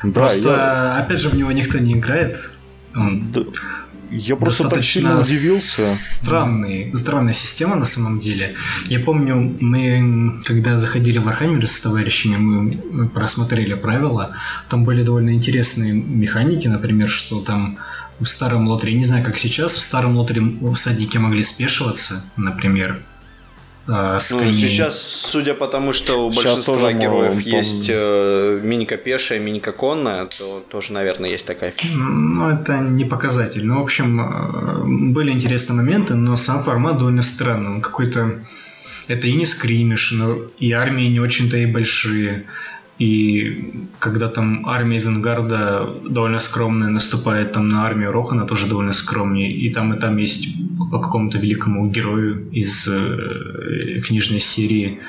Да, Просто, я, опять же, в него никто не играет. Он да, я просто так сильно удивился. Странный, странная система на самом деле. Я помню, мы, когда заходили в Warhammer с товарищами, мы просмотрели правила. Там были довольно интересные механики, например, что там в старом лотере, не знаю, как сейчас, в старом лотере всадники могли спешиваться, например. С Ну, сейчас, судя по тому, что у Сейчас большинства тоже, героев мол, есть э, миника пешая, миника конная, то тоже, наверное, есть такая Ну, это не показатель. Ну, в общем, э, были интересные моменты, но сам формат довольно странный. Он какой-то... Это и не скримиш, но и армии не очень-то и большие. И когда там армия Изенгарда довольно скромная наступает там на армию Рохана, тоже довольно скромнее. И там и там есть по какому-то великому герою из э, книжной серии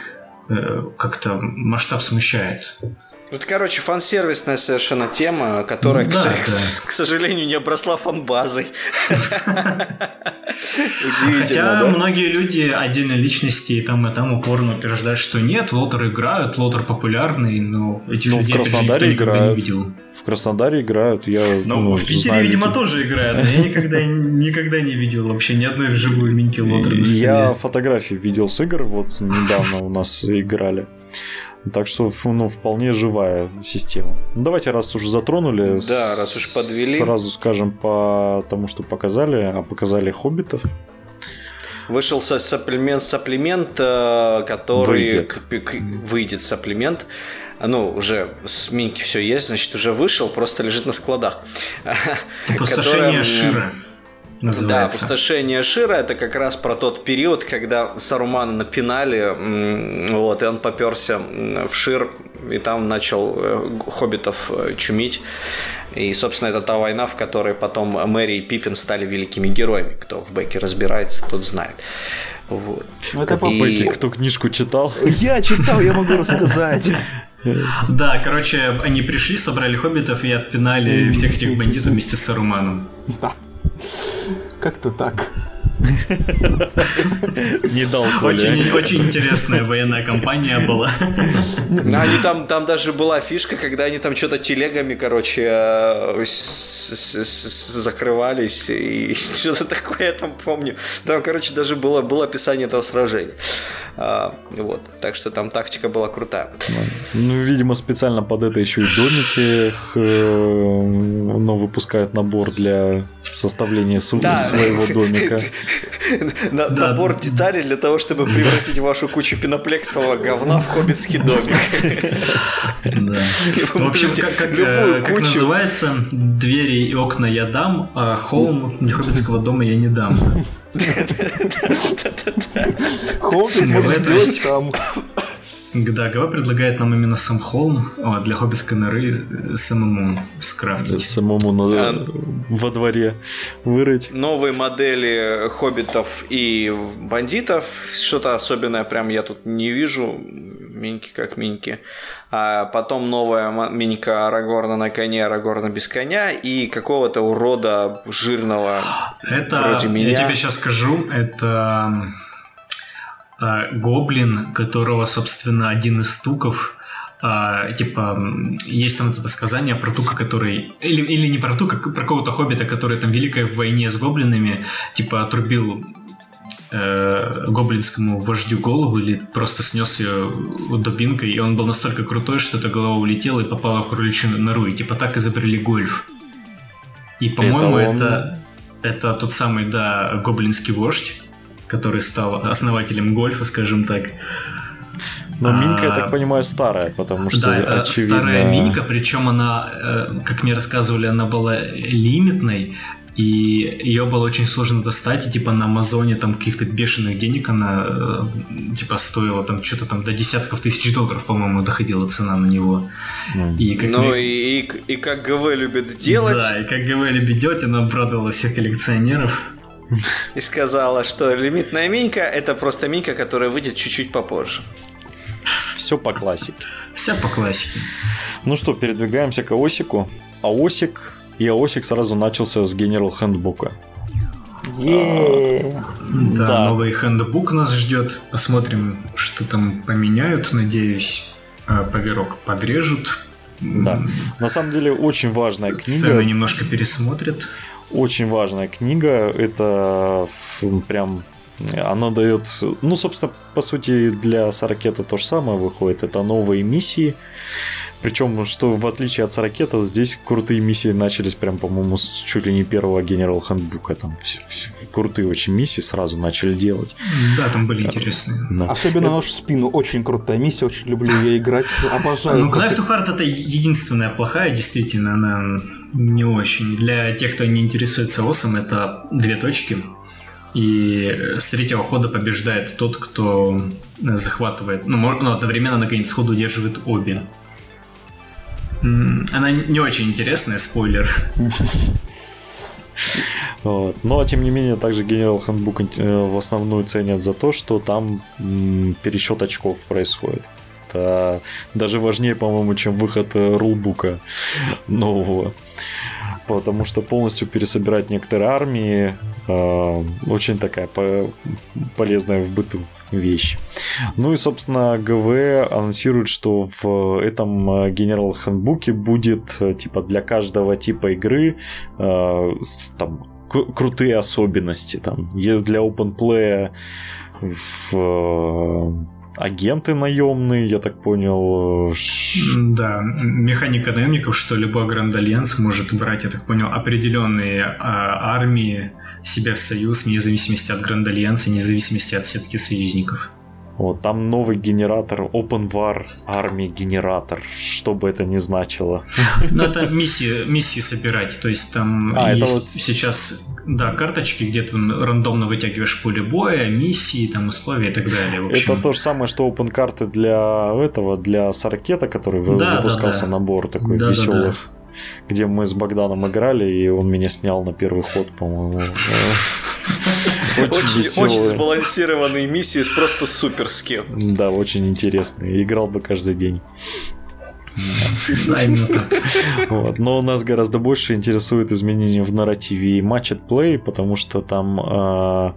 э, как-то масштаб смущает. Ну, это, короче, фан-сервисная совершенно тема, которая, Ну к, да, да. к сожалению, не обросла фан-базой. Хотя да? многие люди, отдельные личности, и там и там упорно утверждают, что нет, лотер играют, лотер популярный, но этих Ну, в Краснодаре играют. В Краснодаре играют, я Ну, ну, в Питере, видимо, тоже играют, но я никогда, никогда не видел вообще ни одной вживую минки лотера. Я фотографии видел с игр, вот недавно у нас играли. Так что, ну, вполне живая система. Ну, давайте, раз уже затронули, Да, раз уж подвели. Сразу скажем по тому, что показали, а показали хоббитов. Вышел сапплемент, сапплемент, э, который Выйдет. к- к- выйдет сапплемент. Ну, уже с Минки все есть, значит, уже вышел, просто лежит на складах. Опустошение Которое, Шира Да, называется. опустошение Шира это как раз про тот период, когда Сарумана напинали, вот, и он поперся в Шир, и там начал э, хоббитов э, чумить. И, собственно, это та война, в которой потом Мэри и Пиппин стали великими героями. Кто в Беке разбирается, тот знает. Вот. Ну, это И- по Бэки, кто книжку читал. Я читал, я могу рассказать. Да, короче, они пришли, собрали хоббитов и отпинали всех этих бандитов вместе с Саруманом. Да. Как-то так. Не дал Коля. Очень, интересная военная кампания была. Ну, Они там, там даже была фишка, когда они там что-то телегами, короче, э, закрывались и что-то такое я там помню. Там, короче, даже было, было описание этого сражения. А, вот, так что там тактика была крутая. Ну, видимо, специально под это еще и домики э, ну, выпускают набор для составления своего домика. На- Да. Набор деталей для того, чтобы превратить вашу кучу пеноплексового говна в хоббитский домик. Да. В общем, как, как, любую э, как кучу- называется, двери и окна я дам, а холм Нехоббитского дома я не дам. Хоббит Ну, может сам. Да, ГВ предлагает нам именно сам холм а для хоббитской норы э, самому скрафтить. Самому на- А. во дворе вырыть. новые модели хоббитов и бандитов. Что-то особенное прям я тут не вижу. Миньки как миньки. А потом новая минька Арагорна на коне, Арагорна без коня. И какого-то урода жирного. Это, Вроде меня. я тебе сейчас скажу, это гоблин, которого, собственно, один из стуков а, типа, есть там вот это сказание про тука, который... Или, или не про тука, про какого-то хоббита, который там великой в войне с гоблинами, типа, отрубил э, гоблинскому вождю голову или просто снес ее дубинкой, и он был настолько крутой, что эта голова улетела и попала в кроличью нору, и типа так изобрели гольф. И, по-моему, он? это, это тот самый, да, гоблинский вождь, который стал основателем гольфа, скажем так. Но минька, я так понимаю, старая, потому что Да, это очевидно... старая минька, причем она, э, как мне рассказывали, она была лимитной, и ее было очень сложно достать, и типа на Амазоне там каких-то бешеных денег она э, типа стоила там что-то там до десятков тысяч долларов, по-моему, доходила цена на него. М. И как Ну мне- и, и, и как ГВ любит делать, Да, и как говорили, бедете, она обрадовала всех коллекционеров. и сказала, что лимитная минька это просто минька, которая выйдет чуть-чуть попозже. Все по классике. Вся по классике. Ну что, передвигаемся к Осику. Аосик и Аосик сразу начался с General Handbook. Е. Да, Да. новый хендбук нас ждет. Посмотрим, что там поменяют. Надеюсь, э, поверок подрежут. Да. На самом деле очень важная Цены книга. немножко пересмотрят. Очень важная книга. Это прям она дает, ну, собственно, по сути, для Саракета то же самое выходит. Это новые миссии. Причем, что в отличие от Саракета, здесь крутые миссии начались прям, по-моему, с чуть ли не первого General Handbook. Там вс- вс- крутые очень миссии сразу начали делать. Да, там были интересные. Да. Особенно нож в спину. Очень крутая миссия, очень люблю я играть. Обожаю. Ну, to Hard это единственная плохая, действительно, она не очень. Для тех, кто не интересуется ОСом, это две точки. И с третьего хода побеждает тот, кто захватывает, ну, мор- ну, одновременно на конец хода удерживает обе. Она не очень интересная, спойлер. Вот. Но, тем не менее, также General Handbook э, в основную ценят за то, что там пересчет очков происходит. Это даже важнее, по-моему, чем выход э, рулбука нового. Потому что полностью пересобирать некоторые армии э, очень такая по- полезная в быту вещь. Ну и, собственно, ГВ анонсирует, что в этом э, General Handbook будет э, типа для каждого типа игры э, там крутые особенности. Там для open play в э, агенты наемные, я так понял. э, Да, механика наемников, что любой Grand Alliance может брать, я так понял, определенные а, армии себе в союз, вне зависимости от Гранд Альянса, вне зависимости от сетки союзников. Вот, там новый генератор, Open War армии генератор, что бы это ни значило. Ну, это миссии, миссии собирать, то есть там А, это есть вот- сейчас, да, карточки, где ты рандомно вытягиваешь поле боя, миссии, там условия и так далее. В общем. Это то же самое, что open карты для этого, для Саркета, который Да, да, выпускался да. набор такой Да, да, веселых. Где мы с Богданом играли, и он меня снял на первый ход, по-моему. Очень Очень, очень сбалансированные миссии, просто суперски. Да, очень интересный. Играл бы каждый день. Да, именно так. Вот. Но нас гораздо больше интересует изменения в нарративе и матч плей, потому что там а,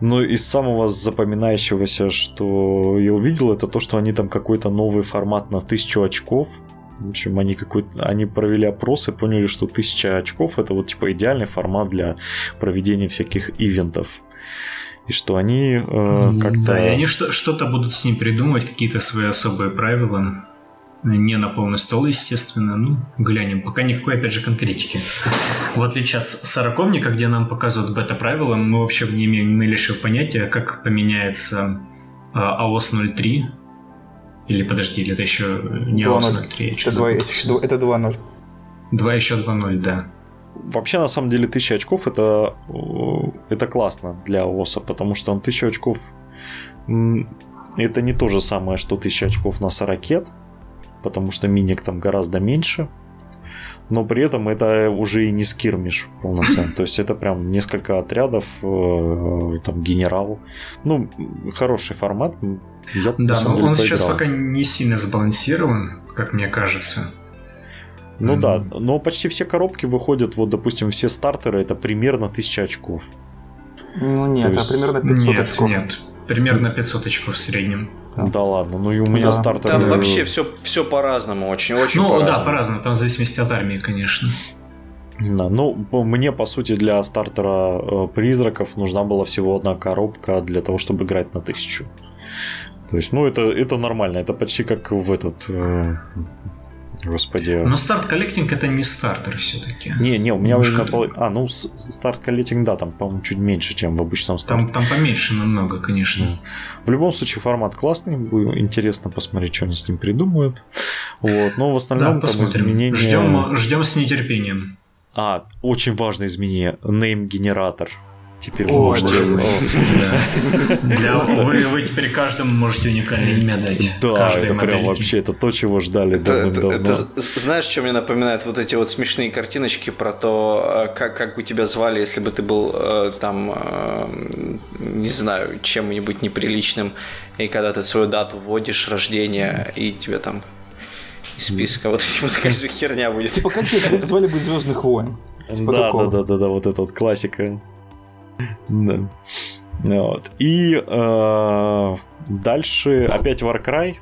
ну, из самого запоминающегося, что я увидел, это то, что они там какой-то новый формат на тысячу очков. В общем, они какой-то, они провели опрос и поняли, что тысяча очков это вот типа идеальный формат для проведения всяких ивентов. И что они э, как-то... Да, и они что- что-то будут с ним придумывать, какие-то свои особые правила. Не на полный стол, естественно. Ну, глянем. Пока никакой, опять же, конкретики. В отличие от сороковника, где нам показывают бета-правила, мы вообще не имеем ни малейшего понятия, как поменяется э, AOS 03. Или подожди, или это еще не 2.0. AOS 03. я Это чё-то два- запутался. это 2-0. 2 еще 2.0, да. Вообще, на самом деле, 1000 очков это, э, это классно для ОСа, потому что он 1000 очков это не то же самое, что 1000 очков на Сорокет, потому что миник там гораздо меньше. Но при этом это уже и не скирмиш полноценный. То есть это прям несколько отрядов, э, там генерал. Ну, хороший формат. Я, Да, но деле, он сейчас пока не сильно сбалансирован, как мне кажется. Ну Мгм. да, но почти все коробки выходят, вот, допустим, все стартеры это примерно 1000 очков. Ну нет, То есть- а примерно 500 Нет, очков. нет. Примерно 500 очков в среднем. Да. Да ладно, ну и у меня Да. стартеры... Там вообще все, все по-разному, очень, очень ну по-разному. да, по-разному, там в зависимости от армии, конечно. Да, ну, мне, по сути, для стартера э, призраков нужна была всего одна коробка для того, чтобы играть на тысячу. То есть, ну, это, это нормально, это почти как в этот... э, Господи. Но Start Collecting это не стартер все-таки. Не, не, у меня именно... пол- А, ну, Start Collecting, да, там, по-моему, чуть меньше, чем в обычном старте. Там, там поменьше намного, конечно. В любом случае, формат классный, будет интересно посмотреть, что они с ним придумают. Вот, но в Да, остальном там посмотрим. изменения... Ждем, ждем с нетерпением. А, очень важное изменение. Name-генератор. Теперь вы О, можете... вы, вы теперь каждому можете уникальное имя дать. Да, это прям вообще, это то, чего ждали Это, это- давным-давно. это знаешь, что мне напоминает вот эти вот смешные картиночки про то, э, как, как бы тебя звали, если бы ты был э, там, э, не знаю, чем-нибудь неприличным, и когда ты свою дату вводишь рождения, и тебе там из списка вот эти вот такая же херня будет. Типа, как тебя звали бы Звездных войн? Типа Да, да, да, да, да, вот эта вот классика. Да. Вот. И э, дальше опять Warcry.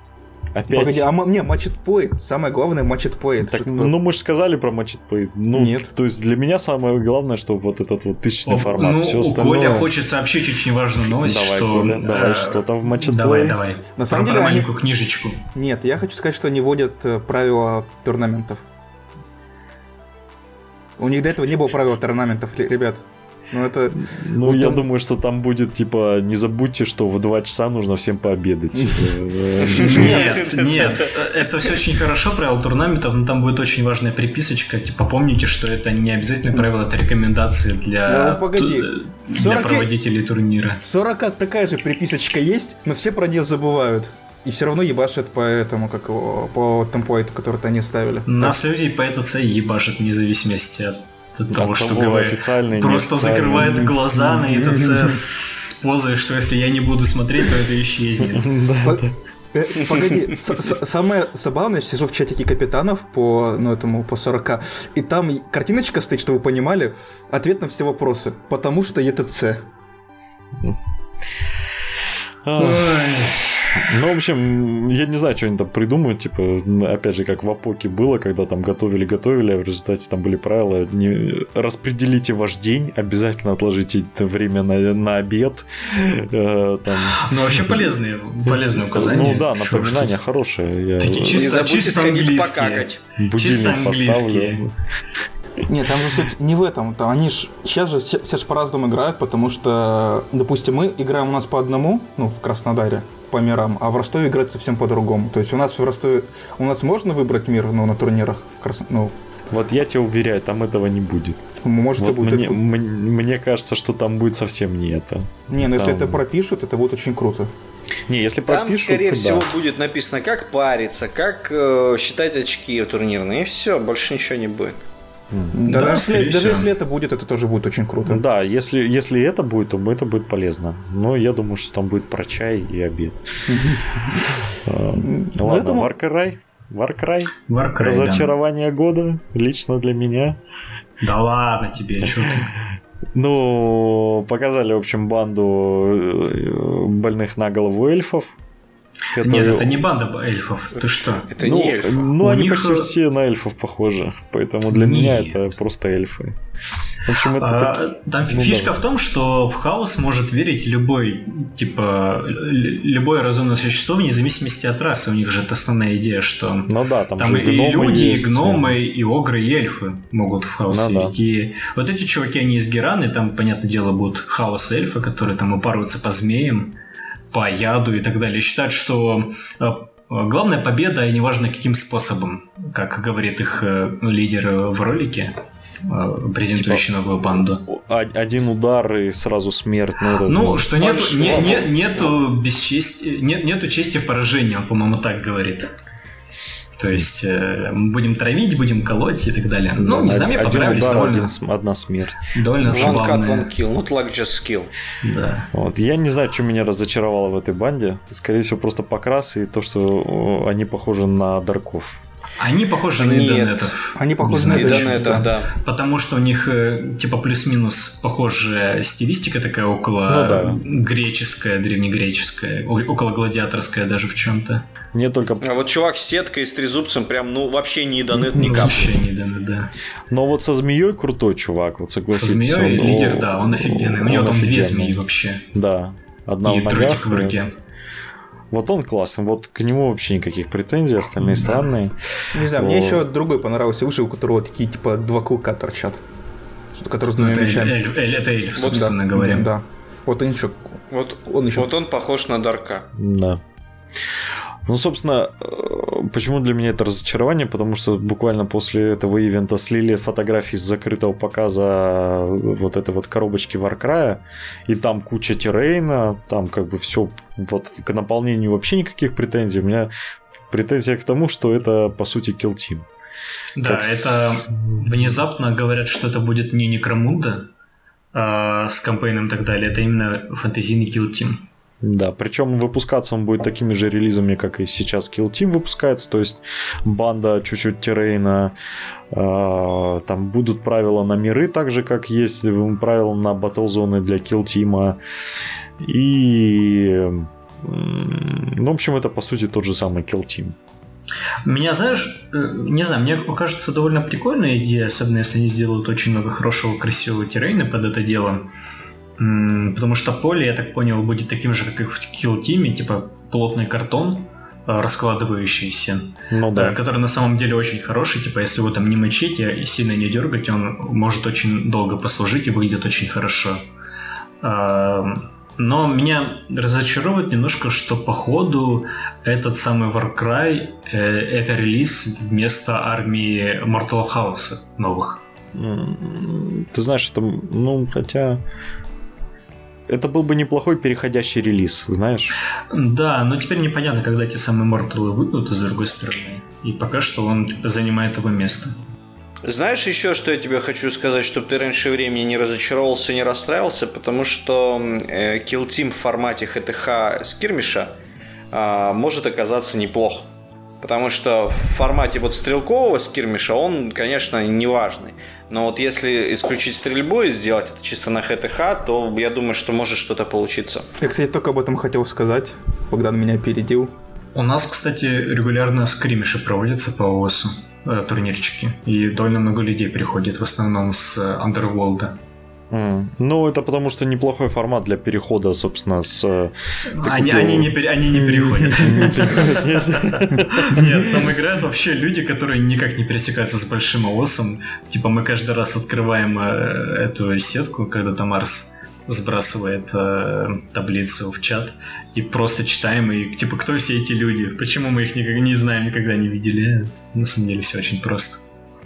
Опять. Погоди, а м- не, Point. Самое главное Point. Так, такое? ну, мы же сказали про Play. Ну, Нет. То есть для меня самое главное, что вот этот вот тысячный О, формат. ну, Все у остальное... Коля хочет сообщить очень важную новость, Давай, что... Коля, давай, э, что там в Matchet Давай, Play? давай. На самом Про- деле про они- маленькую книжечку. Нет, я хочу сказать, что они вводят э, правила турнаментов. У них до этого не было правил турнаментов, ребят. Ну это... Ну, Вот я там- думаю, что там будет, типа, не забудьте, что в 2 часа нужно всем пообедать. Нет, нет, это все очень хорошо, правила турнаментов, но там будет очень важная приписочка. Типа, помните, что это не обязательно правило, это рекомендации для, Ну, 40 проводителей турнира. В 40 такая же приписочка есть, но все про нее забывают. И все равно ебашат по этому, как его, по темплейту, который они ставили. Нас людей по ТЦ ебашит вне зависимости от, от того, от что того, говорит. официальный, Просто закрывает глаза на ИТЦ с позой, что если я не буду смотреть, то это исчезнет. Э, Погоди, самое забавное, я сижу в чатике капитанов по, ну, этому, по 40, и там картиночка стоит, что вы понимали, ответ на все вопросы, потому что ЕТЦ. Ну, в общем, я не знаю, что они там придумают. Типа, опять же, как в Апоке было, когда там готовили-готовили, а в результате там были правила. Не... Распределите ваш день, обязательно отложите время на, на обед. Э, там. Ну, вообще полезные, полезные указания. Ну да, Шо, напоминания что- хорошие. Я Такие Не чисто- забудьте чисто сходить английские. покакать. будильник поставлю. Нет, там же суть не в этом. Там они ж, сейчас же все, все ж по-разному играют, потому что, допустим, мы играем у нас по одному, ну, в Краснодаре, по мирам, а в Ростове играть совсем по-другому. То есть у нас в Ростове, у нас можно выбрать мир, ну, на турнирах, в Крас- ну, Вот я тебе уверяю, там этого не будет. может и Вот будет. мне, это- м- мне кажется, что там будет совсем не это. Не, ну если там- это пропишут, это будет очень круто. Не, если Там, пропишут, скорее да. всего, будет написано, как париться, как э, считать очки турнирные, и все, больше ничего не будет. Да, Да, даже, если, даже если это будет, это тоже будет очень круто. Да, если, если это будет, то это будет полезно. Но я думаю, что там будет про чай и обед. А, Ну, Ладно. Warcry. Warcry, да. Разочарование года. Лично для меня. Да ладно тебе, что ты? Ну, показали, в общем, банду э, больных на голову эльфов. Нет, которые- это не банда эльфов. Ты что? Это ну, не эльфы. Ну, У они них, почти э, все на эльфов похожи. Поэтому для меня Нет. это просто эльфы. В общем, это А, таки- Там ну, фишка да. в том, что в хаос может верить любой, типа, любое разумное существо, вне зависимости от расы. У них же это основная идея, что Ну да, там, там же и гномы люди, есть. и гномы, и огры, и эльфы могут в хаос Ну да. верить. И вот эти чуваки, они из Гераны, там, понятное дело, будут хаос-эльфы, которые там упарываются по змеям, по яду и так далее. Считают, что э, главная победа, и неважно каким способом, как говорит их э, лидер э, в ролике, э, презентующий Типа, новую банду. Один удар и сразу смерть. Ну, это, Ну, что нет, не- не- нету бесчестия, нет, нету чести в поражении, он, по-моему, так говорит. То есть э, мы будем травить, будем колоть и так далее. Ну, не знаю, мне понравились удар, довольно, один одна смерть. довольно One cut, забавные. one kill, not like just skill. Да. Вот. Я не знаю, что меня разочаровало в этой банде. Скорее всего, просто покрас и то, что они похожи на дарков. Они похожи на Нет. идонетов. Они похожи на знаю, И это. почему. донетов, да. Потому что у них э, типа плюс-минус похожая стилистика такая около Ну да. греческая, древнегреческая, около гладиаторская даже в чем-то. Мне только... А вот чувак с сеткой и с трезубцем прям, ну, вообще не донет ни капли. Вообще не донет, да. Но вот со змеей крутой чувак, вот Со согласитесь. змеей он- лидер, о, да, он офигенный. У него там две змеи вообще. Да. Одна и в ногах. в руке. Вот он классный, вот к нему вообще никаких претензий, остальные странные. Не знаю, мне еще другой понравился выше, у которого такие типа два клыка торчат. Который с двумя Это, мечами. эльф, эль- это эльф, Вот, собственно да, говоря. Да. Вот он еще. Вот Он еще. Вот он похож на Дарка. Да. Ну, собственно, э, почему для меня это разочарование? Потому что буквально после этого ивента слили фотографии с закрытого показа вот этой вот коробочки Варкрая, и там куча террейна, там как бы все вот к наполнению вообще никаких претензий. У меня претензия к тому, что это по сути Kill Team. Да, Как это внезапно говорят, что это будет не Некромунда а, с кампейном и так далее. Это именно фэнтезийный Kill Team. Да, причем выпускаться он будет такими же релизами, как и сейчас Kill Team выпускается, то есть банда, чуть-чуть террейна, э, там будут правила на миры, так же, как есть правила на батлзоны для Kill Team. И, ну, в общем, это по сути тот же самый Kill Team. Меня, знаешь, э, не знаю, мне кажется довольно прикольная идея, особенно если они сделают очень много хорошего, красивого террейна под это дело. Потому что поле, я так понял, будет таким же, как и в Kill Team, типа плотный картон, э, раскладывающийся, Ну э, да. который на самом деле очень хороший, типа если его там не мочить и сильно не дергать, он может очень долго послужить и выглядит очень хорошо. Эм, Но меня разочаровывает немножко, что походу этот самый Warcry э, это релиз вместо армии Mortal House новых. Ты знаешь, это, ну, хотя... Это был бы неплохой переходящий релиз, знаешь? Да, но теперь непонятно, когда эти самые Морталы выйдут, с другой стороны. И пока что он типа, занимает его место. Знаешь еще, что я тебе хочу сказать, чтобы ты раньше времени не разочаровался не расстраивался, потому что э, Kill Team в формате ХТХ скирмиша а, может оказаться неплох. Потому что в формате вот стрелкового скирмиша он, конечно, не важный. Но вот если исключить стрельбу и сделать это чисто на ХТХ, то я думаю, что может что-то получиться. Я, кстати, только об этом хотел сказать. Богдан меня опередил. У нас, кстати, регулярно скримиши проводятся по ООСу, э, турнирчики. И довольно много людей приходит, в основном с э, Underworld. М, Ну, это потому что неплохой формат для перехода, собственно, с... э, Они, купил- они, не, пере- они не переходят. Нет, там играют вообще люди, которые никак не пересекаются с большим ООСом. Типа мы каждый раз открываем э, эту сетку, когда там Марс сбрасывает э, таблицу в чат и просто читаем и типа кто все эти люди, почему мы их никогда не знаем, никогда не видели. На самом деле все очень просто.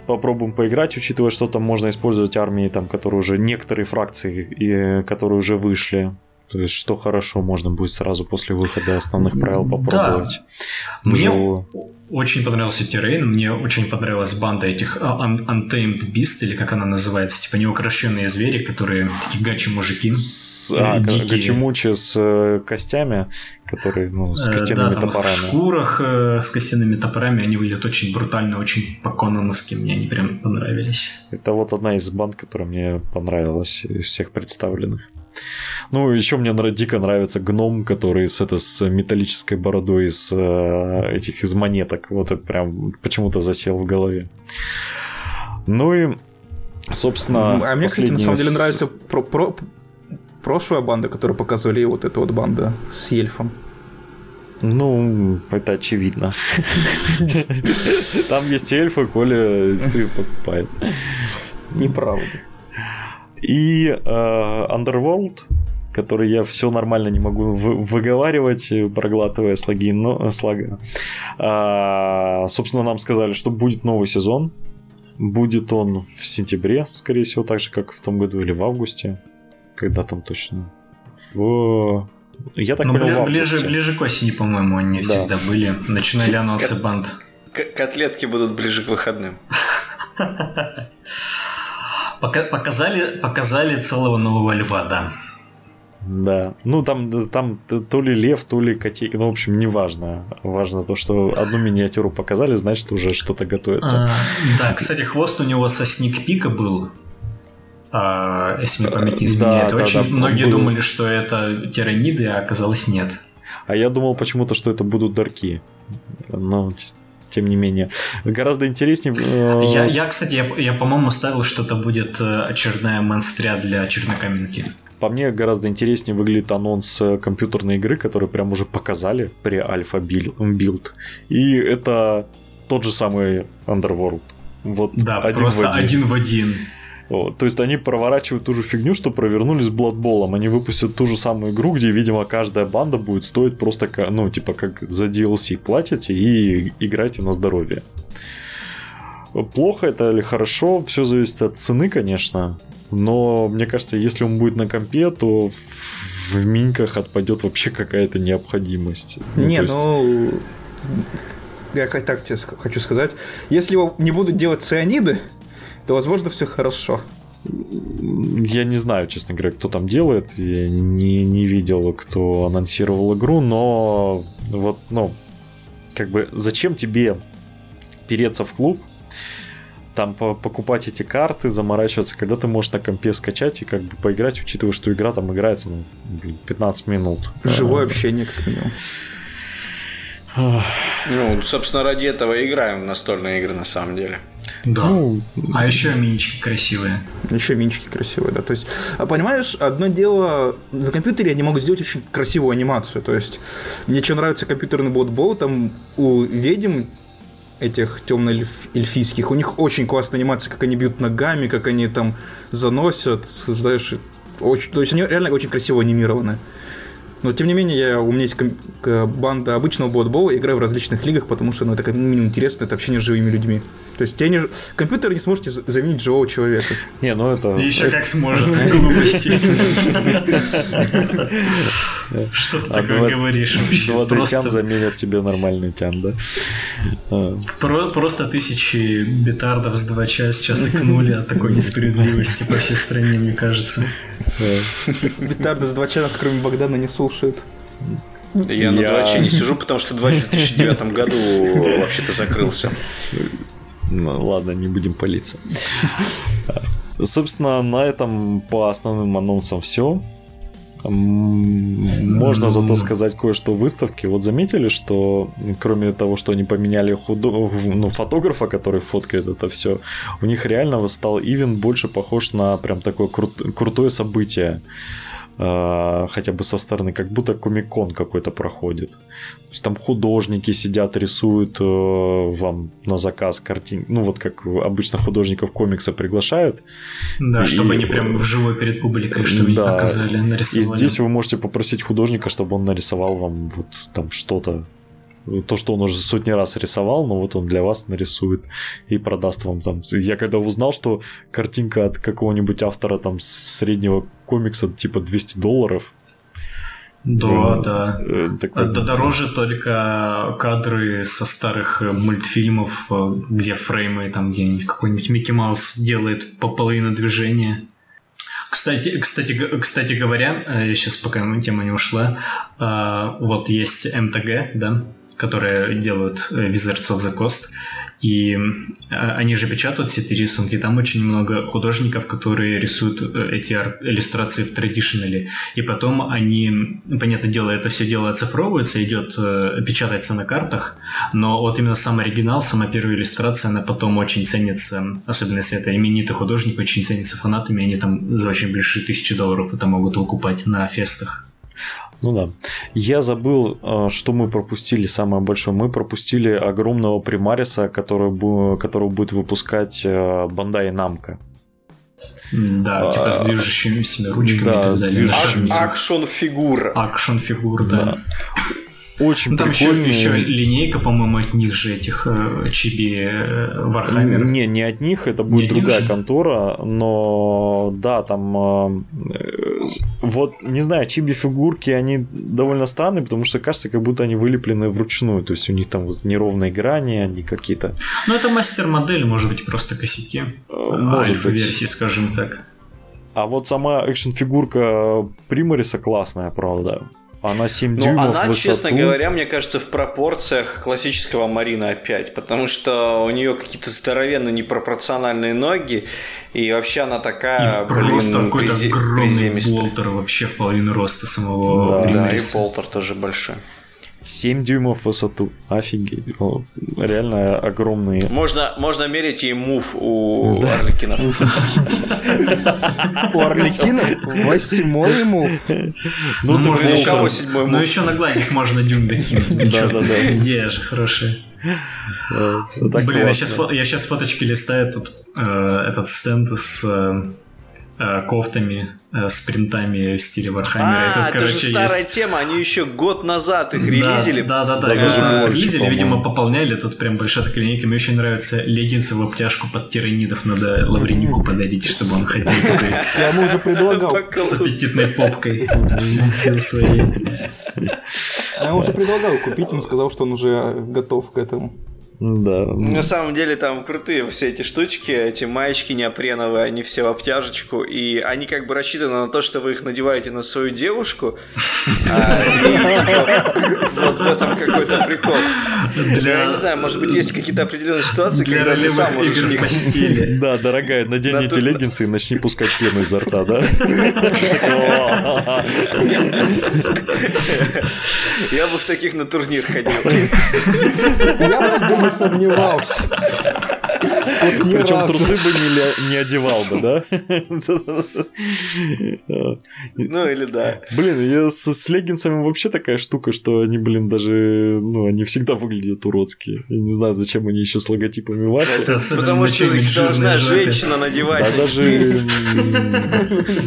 Попробуем поиграть, учитывая, что там можно использовать армии, там, которые уже некоторые фракции, и, которые уже вышли. То есть, что хорошо, можно будет сразу после выхода основных правил Да. попробовать. Мне очень понравился террейн, мне очень понравилась банда этих а, Un- Untamed Beast, или как она называется, типа неукрощенные звери, которые такие гачи мужики. С, а, дикие. гачемучи с э, костями, которые, ну, с Э, костяными да, там В шкурах э, с костяными топорами они выглядят очень брутально, очень по-кононовски. Мне они прям понравились. Это вот одна из банд, которая мне понравилась из всех представленных. Ну, еще мне дико нравится гном, который с, это, с металлической бородой из э, этих из монеток. Вот это прям почему-то засел в голове. Ну и, собственно... а мне, кстати, на самом деле нравится про- про- прошлая банда, которую показывали, и вот эта вот банда с эльфом. Ну, это очевидно. Там есть эльфы, Коля их покупает. Неправда. И э, Underworld, который я все нормально не могу вы- выговаривать, э, проглатывая слоги, но э, слога. А, собственно, нам сказали, что будет новый сезон. Будет он в сентябре, скорее всего, так же, как и в том году, или в августе. Когда там точно? В... Я так Но понял, в бли- ближе, ближе к осени, по-моему, они Да. всегда были. Начинали анонсы банд. К- котлетки будут ближе к выходным. Пока- показали, показали целого нового льва, да. Да. Ну, там, там то ли лев, то ли котейка. Ну, в общем, не важно. Важно то, что одну миниатюру показали, значит, уже что-то готовится. А, да, кстати, хвост у него со сникпика был. А, если мне память не Да, изменяет. да, Очень да, многие был. думали, что это тираниды, а оказалось нет. А я думал почему-то, что это будут дарки. Но, тем не менее. Гораздо интереснее... э, Я, я, кстати, я, я, по-моему, ставил, что это будет э, очередная монстря для чернокаменки. по мне гораздо интереснее выглядит анонс э, компьютерной игры, которую прям уже показали при alpha build. И это тот же самый Underworld. Вот да, один просто в один. один в один. Вот. То есть они проворачивают ту же фигню, что провернули с Blood Bowl. Они выпустят ту же самую игру, где, видимо, каждая банда будет стоить просто, ну, типа, как за DLC платите и играйте на здоровье. Плохо это или хорошо, все зависит от цены, конечно. Но мне кажется, если он будет на компе, то в миньках отпадет вообще какая-то необходимость. Ну, не, есть... ну я так тебе хочу сказать, если его не будут делать цианиды, то, возможно, все хорошо. Я не знаю, честно говоря, кто там делает. Я не, не видел, кто анонсировал игру, но вот, ну, как бы, зачем тебе переться в клуб, там покупать эти карты, заморачиваться, когда ты можешь на компе скачать и как бы поиграть, учитывая, что игра там играется ну, 15 минут. Живое общение, как минимум. Ну, собственно, ради этого играем в настольные игры на самом деле. Да. Ну, а еще минички красивые. Еще минички красивые, да. То есть, а понимаешь, одно дело, за компьютере они могут сделать очень красивую анимацию. То есть, мне что нравится компьютерный ботбол, там у ведьм этих темно-эльфийских, у них очень классная анимация, как они бьют ногами, как они там заносят, знаешь, очень, то есть они реально очень красиво анимированы. Но тем не менее, я, у меня есть банда обычного ботбола, играю в различных лигах, потому что ну, это как минимум интересно, это общение с живыми людьми. То есть не, компьютер не сможете заменить живого человека. Не, ну это... Еще как сможет, глупости. Что ты а такое говоришь вообще? Два тян заменят тебе нормальный тян, да? А. Просто тысячи бетардов с 2 часа сейчас икнули от такой несправедливости по всей стране, мне кажется. Бетарды с 2 часа, кроме Богдана, не слушают. Я, на 2 не сижу, потому что 2 в 2009 году вообще-то закрылся. Ну, ладно, не будем палиться. Собственно, на этом по основным анонсам все. Можно зато сказать кое-что в выставке. Вот заметили, что кроме того, что они поменяли худо... ну, фотографа, который фоткает это все, у них реально стал ивент больше похож на прям такое кру- крутое событие. А, хотя бы со стороны, как будто комикон какой-то проходит. То есть там художники сидят, рисуют э, вам на заказ картин. Ну, вот как обычно художников комикса приглашают. Да, и, чтобы они прям вживую перед публикой, чтобы да, показали, нарисовали. И здесь вы можете попросить художника, чтобы он нарисовал вам вот там что-то то, что он уже сотни раз рисовал, но вот он для вас нарисует и продаст вам там. Я когда узнал, что картинка от какого-нибудь автора там среднего комикса типа 200 долларов, да, э, да. Э, такой... Да дороже только кадры со старых э, мультфильмов, э, где фреймы, там где-нибудь какой-нибудь Микки Маус делает по половину движения. Кстати, кстати, кстати говоря, я сейчас пока тема не ушла, вот есть МТГ, да, которые делают э, Wizards of the Coast. И э, они же печатают все эти рисунки. Там очень много художников, которые рисуют э, эти иллюстрации в традиционале. И потом они, понятное дело, это все дело оцифровывается, идет, печатается на картах. Но вот именно сам оригинал, сама первая иллюстрация, она потом очень ценится, особенно если это именитый художник, очень ценится фанатами. Они там за очень большие тысячи долларов это могут выкупать на фестах. Ну да. Я забыл, э, что мы пропустили самое большое. Мы пропустили огромного примариса, который, которого будет выпускать Bandai Namco. Да, а, типа с движущимися ручками да, и так далее. Action figure. Action figure, да. да. Очень ну, там прикольный. еще, еще линейка, по-моему, от них же этих э, Chibi э, Warhammer. Не, не от них, это будет не другая контора, но да, там э, вот, не знаю, Чиби фигурки, они довольно странные, потому что кажется, как будто они вылеплены вручную, то есть у них там вот неровные грани, они какие-то... Ну, это мастер-модель, может быть, просто косяки. Может быть. версии, скажем так. А вот сама экшн-фигурка Примариса классная, правда. Она 7 ну, дюймов она, в честно говоря, мне кажется, в пропорциях классического Марина опять, потому что у нее какие-то здоровенно непропорциональные ноги, и вообще она такая, и блин, просто какой-то призи- огромный болтер вообще в половину роста самого Да, да и болтер тоже большой. 7 дюймов в высоту. Офигеть. О, реально огромные. Можно, можно мерить и мув у Орликинов. У Орликина восьмой мув. Ну, Ну, можно еще- седьмой Ну мув? еще на глазик можно дюйм докинуть. Да, да, да. Идея же хорошая. Блин, я сейчас, я сейчас фоточки листаю, тут э, этот стенд с э, кофтами, э, с принтами в стиле Warhammer а. И тут, А, это же короче, старая есть- тема, они еще год назад их релизили. Да, да, да. Да, больше, релизили, видимо, пополняли. Тут прям большая такая линейка. Мне очень нравятся леггинсы в обтяжку под тиранидов. Надо Лавренику подарить, чтобы он ходил такой Я ему уже предлагал. с аппетитной попкой. Я ему уже предлагал купить, он сказал, что он уже готов к этому. Да. На самом деле там крутые все эти штучки, эти маечки неопреновые, они все в обтяжечку, и они как бы рассчитаны на то, что вы их надеваете на свою девушку, а, и, типа, вот в этом какой-то прикол. Я не знаю, может быть, есть какие-то определенные ситуации, когда ты сам можешь постели. Да, дорогая, надень эти леггинсы и начни пускать пену изо рта, да? Я бы в таких на турнир ходил. Я не сомневался. Причем трусы бы не, одевал бы, да? Ну или да. Блин, с, леггинсами вообще такая штука, что они, блин, даже, ну, они всегда выглядят уродские. Я не знаю, зачем они еще с логотипами особенно Потому что их должна женщина надевать. Да, даже,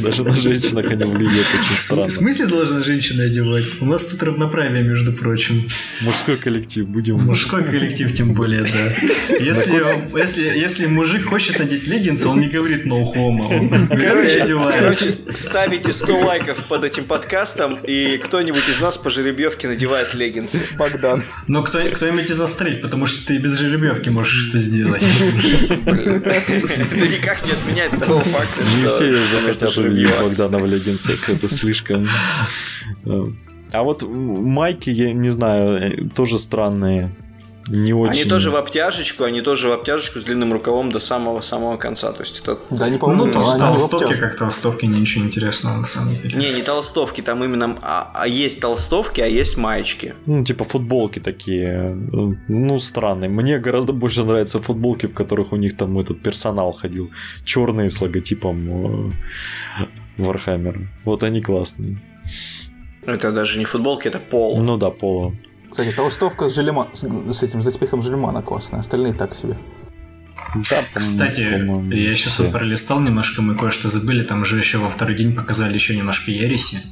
даже на женщинах они выглядят очень В странно. смысле должна женщина одевать? У нас тут равноправие, между прочим. Мужской коллектив, будем... Мужской коллектив тем более, да. Если, если, если мужик хочет надеть леггинсы, он не говорит no homo. Он Короче, короче, ставите 100 лайков под этим подкастом, и кто-нибудь из нас по жеребьевке надевает леггинсы. Богдан. Но кто, кто-нибудь и застрелить, потому что ты без жеребьевки можешь это сделать. Это никак не отменяет того факта, Не все захотят увидеть. Богдана в леггинсах, это слишком... э. А вот майки, я не знаю, э, тоже странные. Не очень... Они тоже в обтяжечку, они тоже в обтяжечку с длинным рукавом до самого-самого конца. То есть это... Да, не Ну, то они в толстовки как толстовки, ничего интересного на самом деле. Не, не толстовки, там именно... А, а есть толстовки, а есть маечки. Ну, типа футболки такие, э, ну, странные. Мне гораздо больше нравятся футболки, в которых у них там этот персонал ходил. Черные с логотипом э, Warhammer. Вот они классные. Это даже не футболки, это пол. Ну да, поло. Кстати, толстовка с, Желема... с, этим с доспехом Желемана классная, остальные так себе. Да, Кстати, я сейчас все. вот пролистал немножко, мы кое-что забыли, там же еще во второй день показали еще немножко Ереси.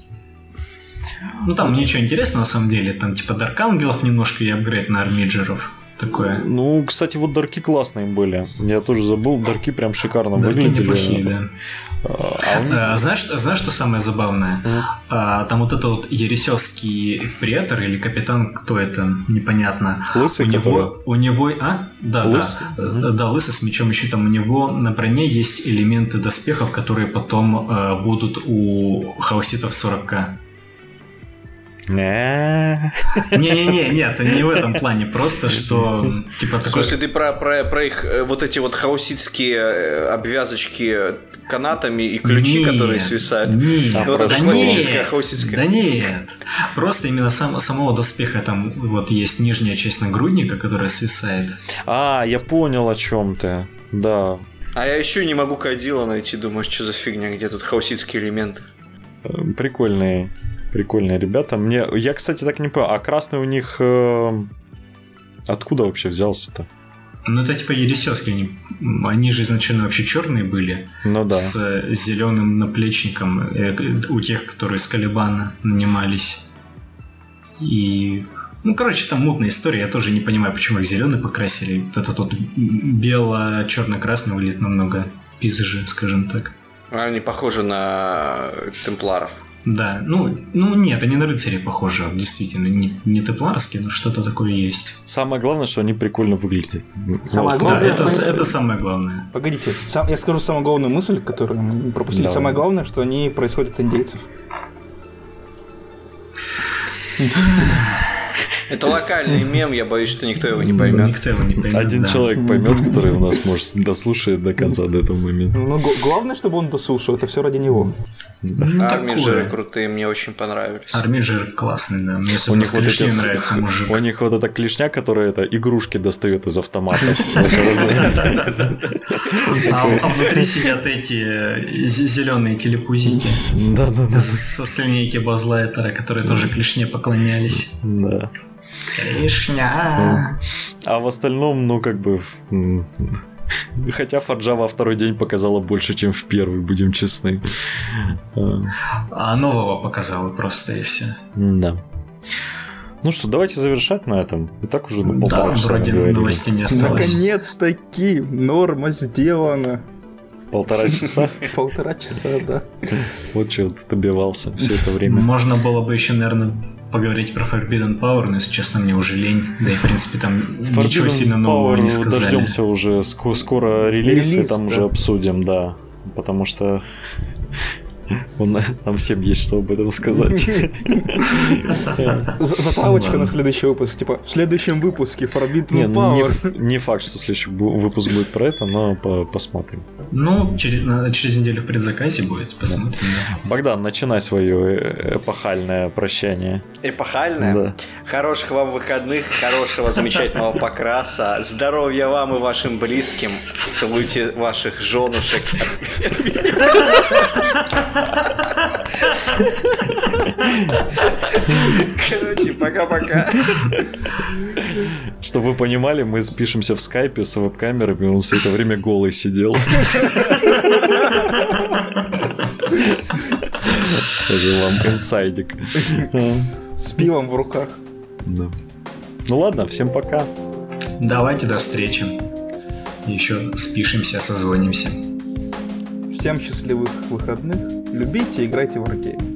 Ну там ничего интересного на самом деле, там типа Дарк Ангелов немножко и апгрейд на армиджеров. Такое. Ну, кстати, вот дарки классные были. Я тоже забыл, дарки прям шикарно Дарки выглядели. неплохие, да. А у них... А, знаешь, знаешь, что самое забавное? Мгм. А, там вот этот вот ересевский претор или капитан, кто это, непонятно. Лысый, у который- него, у него, а? Да, Лысый? да. Э, Да, лысый с мечом еще там у него на броне есть элементы доспехов, которые потом э, будут у хауситов 40к. Не. Не-не-не, нет, не в этом плане, просто что типа В такой... смысле, ты про, про, про их э, вот эти вот хауситские э, обвязочки канатами и ключи, Нет, которые свисают? Нет, Ну, это да нет, классическая хауситская. Да нет. Просто именно сам, самого доспеха там вот есть нижняя часть нагрудника, которая свисает. А, я понял о чем ты. Да. А я еще не могу кадила найти, думаю, что за фигня, где тут хауситские элементы. Э, Прикольные. Прикольные ребята. Мне. Я, кстати, так не понял. А красный у них. э, Откуда вообще взялся-то? Ну это типа ересевские, они, они же изначально вообще черные были, Ну да. с зеленым наплечником э, у тех, которые с Калибана нанимались. И ну, короче, там мутная история, я тоже не понимаю, почему их зеленый покрасили. Вот этот вот бело-черно-красный выглядит намного пизже, скажем так. Они похожи на темпларов. Да, ну, ну нет, они на рыцарей похожи, действительно, не, не тепларские, но что-то такое есть. Самое главное, что они прикольно выглядят. Самое Вот. Да, Главное, это, что- это самое главное. Погодите, сам, я скажу самую главную мысль, которую мы пропустили. Давай. Самое главное, что они происходят от индейцев. Это локальный мем, я боюсь, что никто его не поймет. Никто его не поймет. Один да. человек поймет, который у нас, может, дослушает до конца до этого момента. Ну, главное, чтобы он дослушал, это все ради него. Ну, Арминджеры такое. крутые, мне очень понравились. Арминджер классный, да. Мне У них с вот эти- нравится мужик. У них вот эта клешня, которая это игрушки достает из автомата. А, а внутри сидят эти зеленые телепузики Да-да-да. со с линейки Базлайтера, которые тоже клешне поклонялись. Да. Клешня. А в остальном, ну, как бы... Хотя Форджа во второй день показала больше, чем в первый, будем честны. А, А нового показала просто и все. Да. Ну что, давайте завершать на этом. И так уже ну, полтора Да, часа вроде наговорили. новостей не осталось. Наконец-таки норма сделана. Полтора часа. Полтора часа, да. Вот что ты добивался все это время. Можно было бы еще, наверное, поговорить про Forbidden Power, но, если честно, мне уже лень. Да и, в принципе, там ничего Forbidden сильно нового Power не сказали. Дождемся уже ск- скоро релиз, и Релиз, там да. уже обсудим, да. Потому что он- нам всем есть что об этом сказать. За- Затравочка на следующий выпуск. Типа, в следующем выпуске Forbidden ну, не, Power. не факт, что следующий выпуск будет про это, но по- посмотрим. Ну, через, неделю в предзаказе будет, посмотрим. да. Богдан, начинай свое э, эпохальное прощание. Эпохальное. Да. Хороших вам выходных, хорошего замечательного покраса, здоровья вам и вашим близким. Целуйте ваших женушек. Короче, пока-пока. Чтобы вы понимали, мы спишемся в скайпе с веб-камерами, он все это время голый сидел. Тоже вам инсайдик. С пивом в руках. Да. Ну ладно, всем пока. Давайте до встречи. Еще спишемся, созвонимся. Всем счастливых выходных. Любите, играйте в аркейд.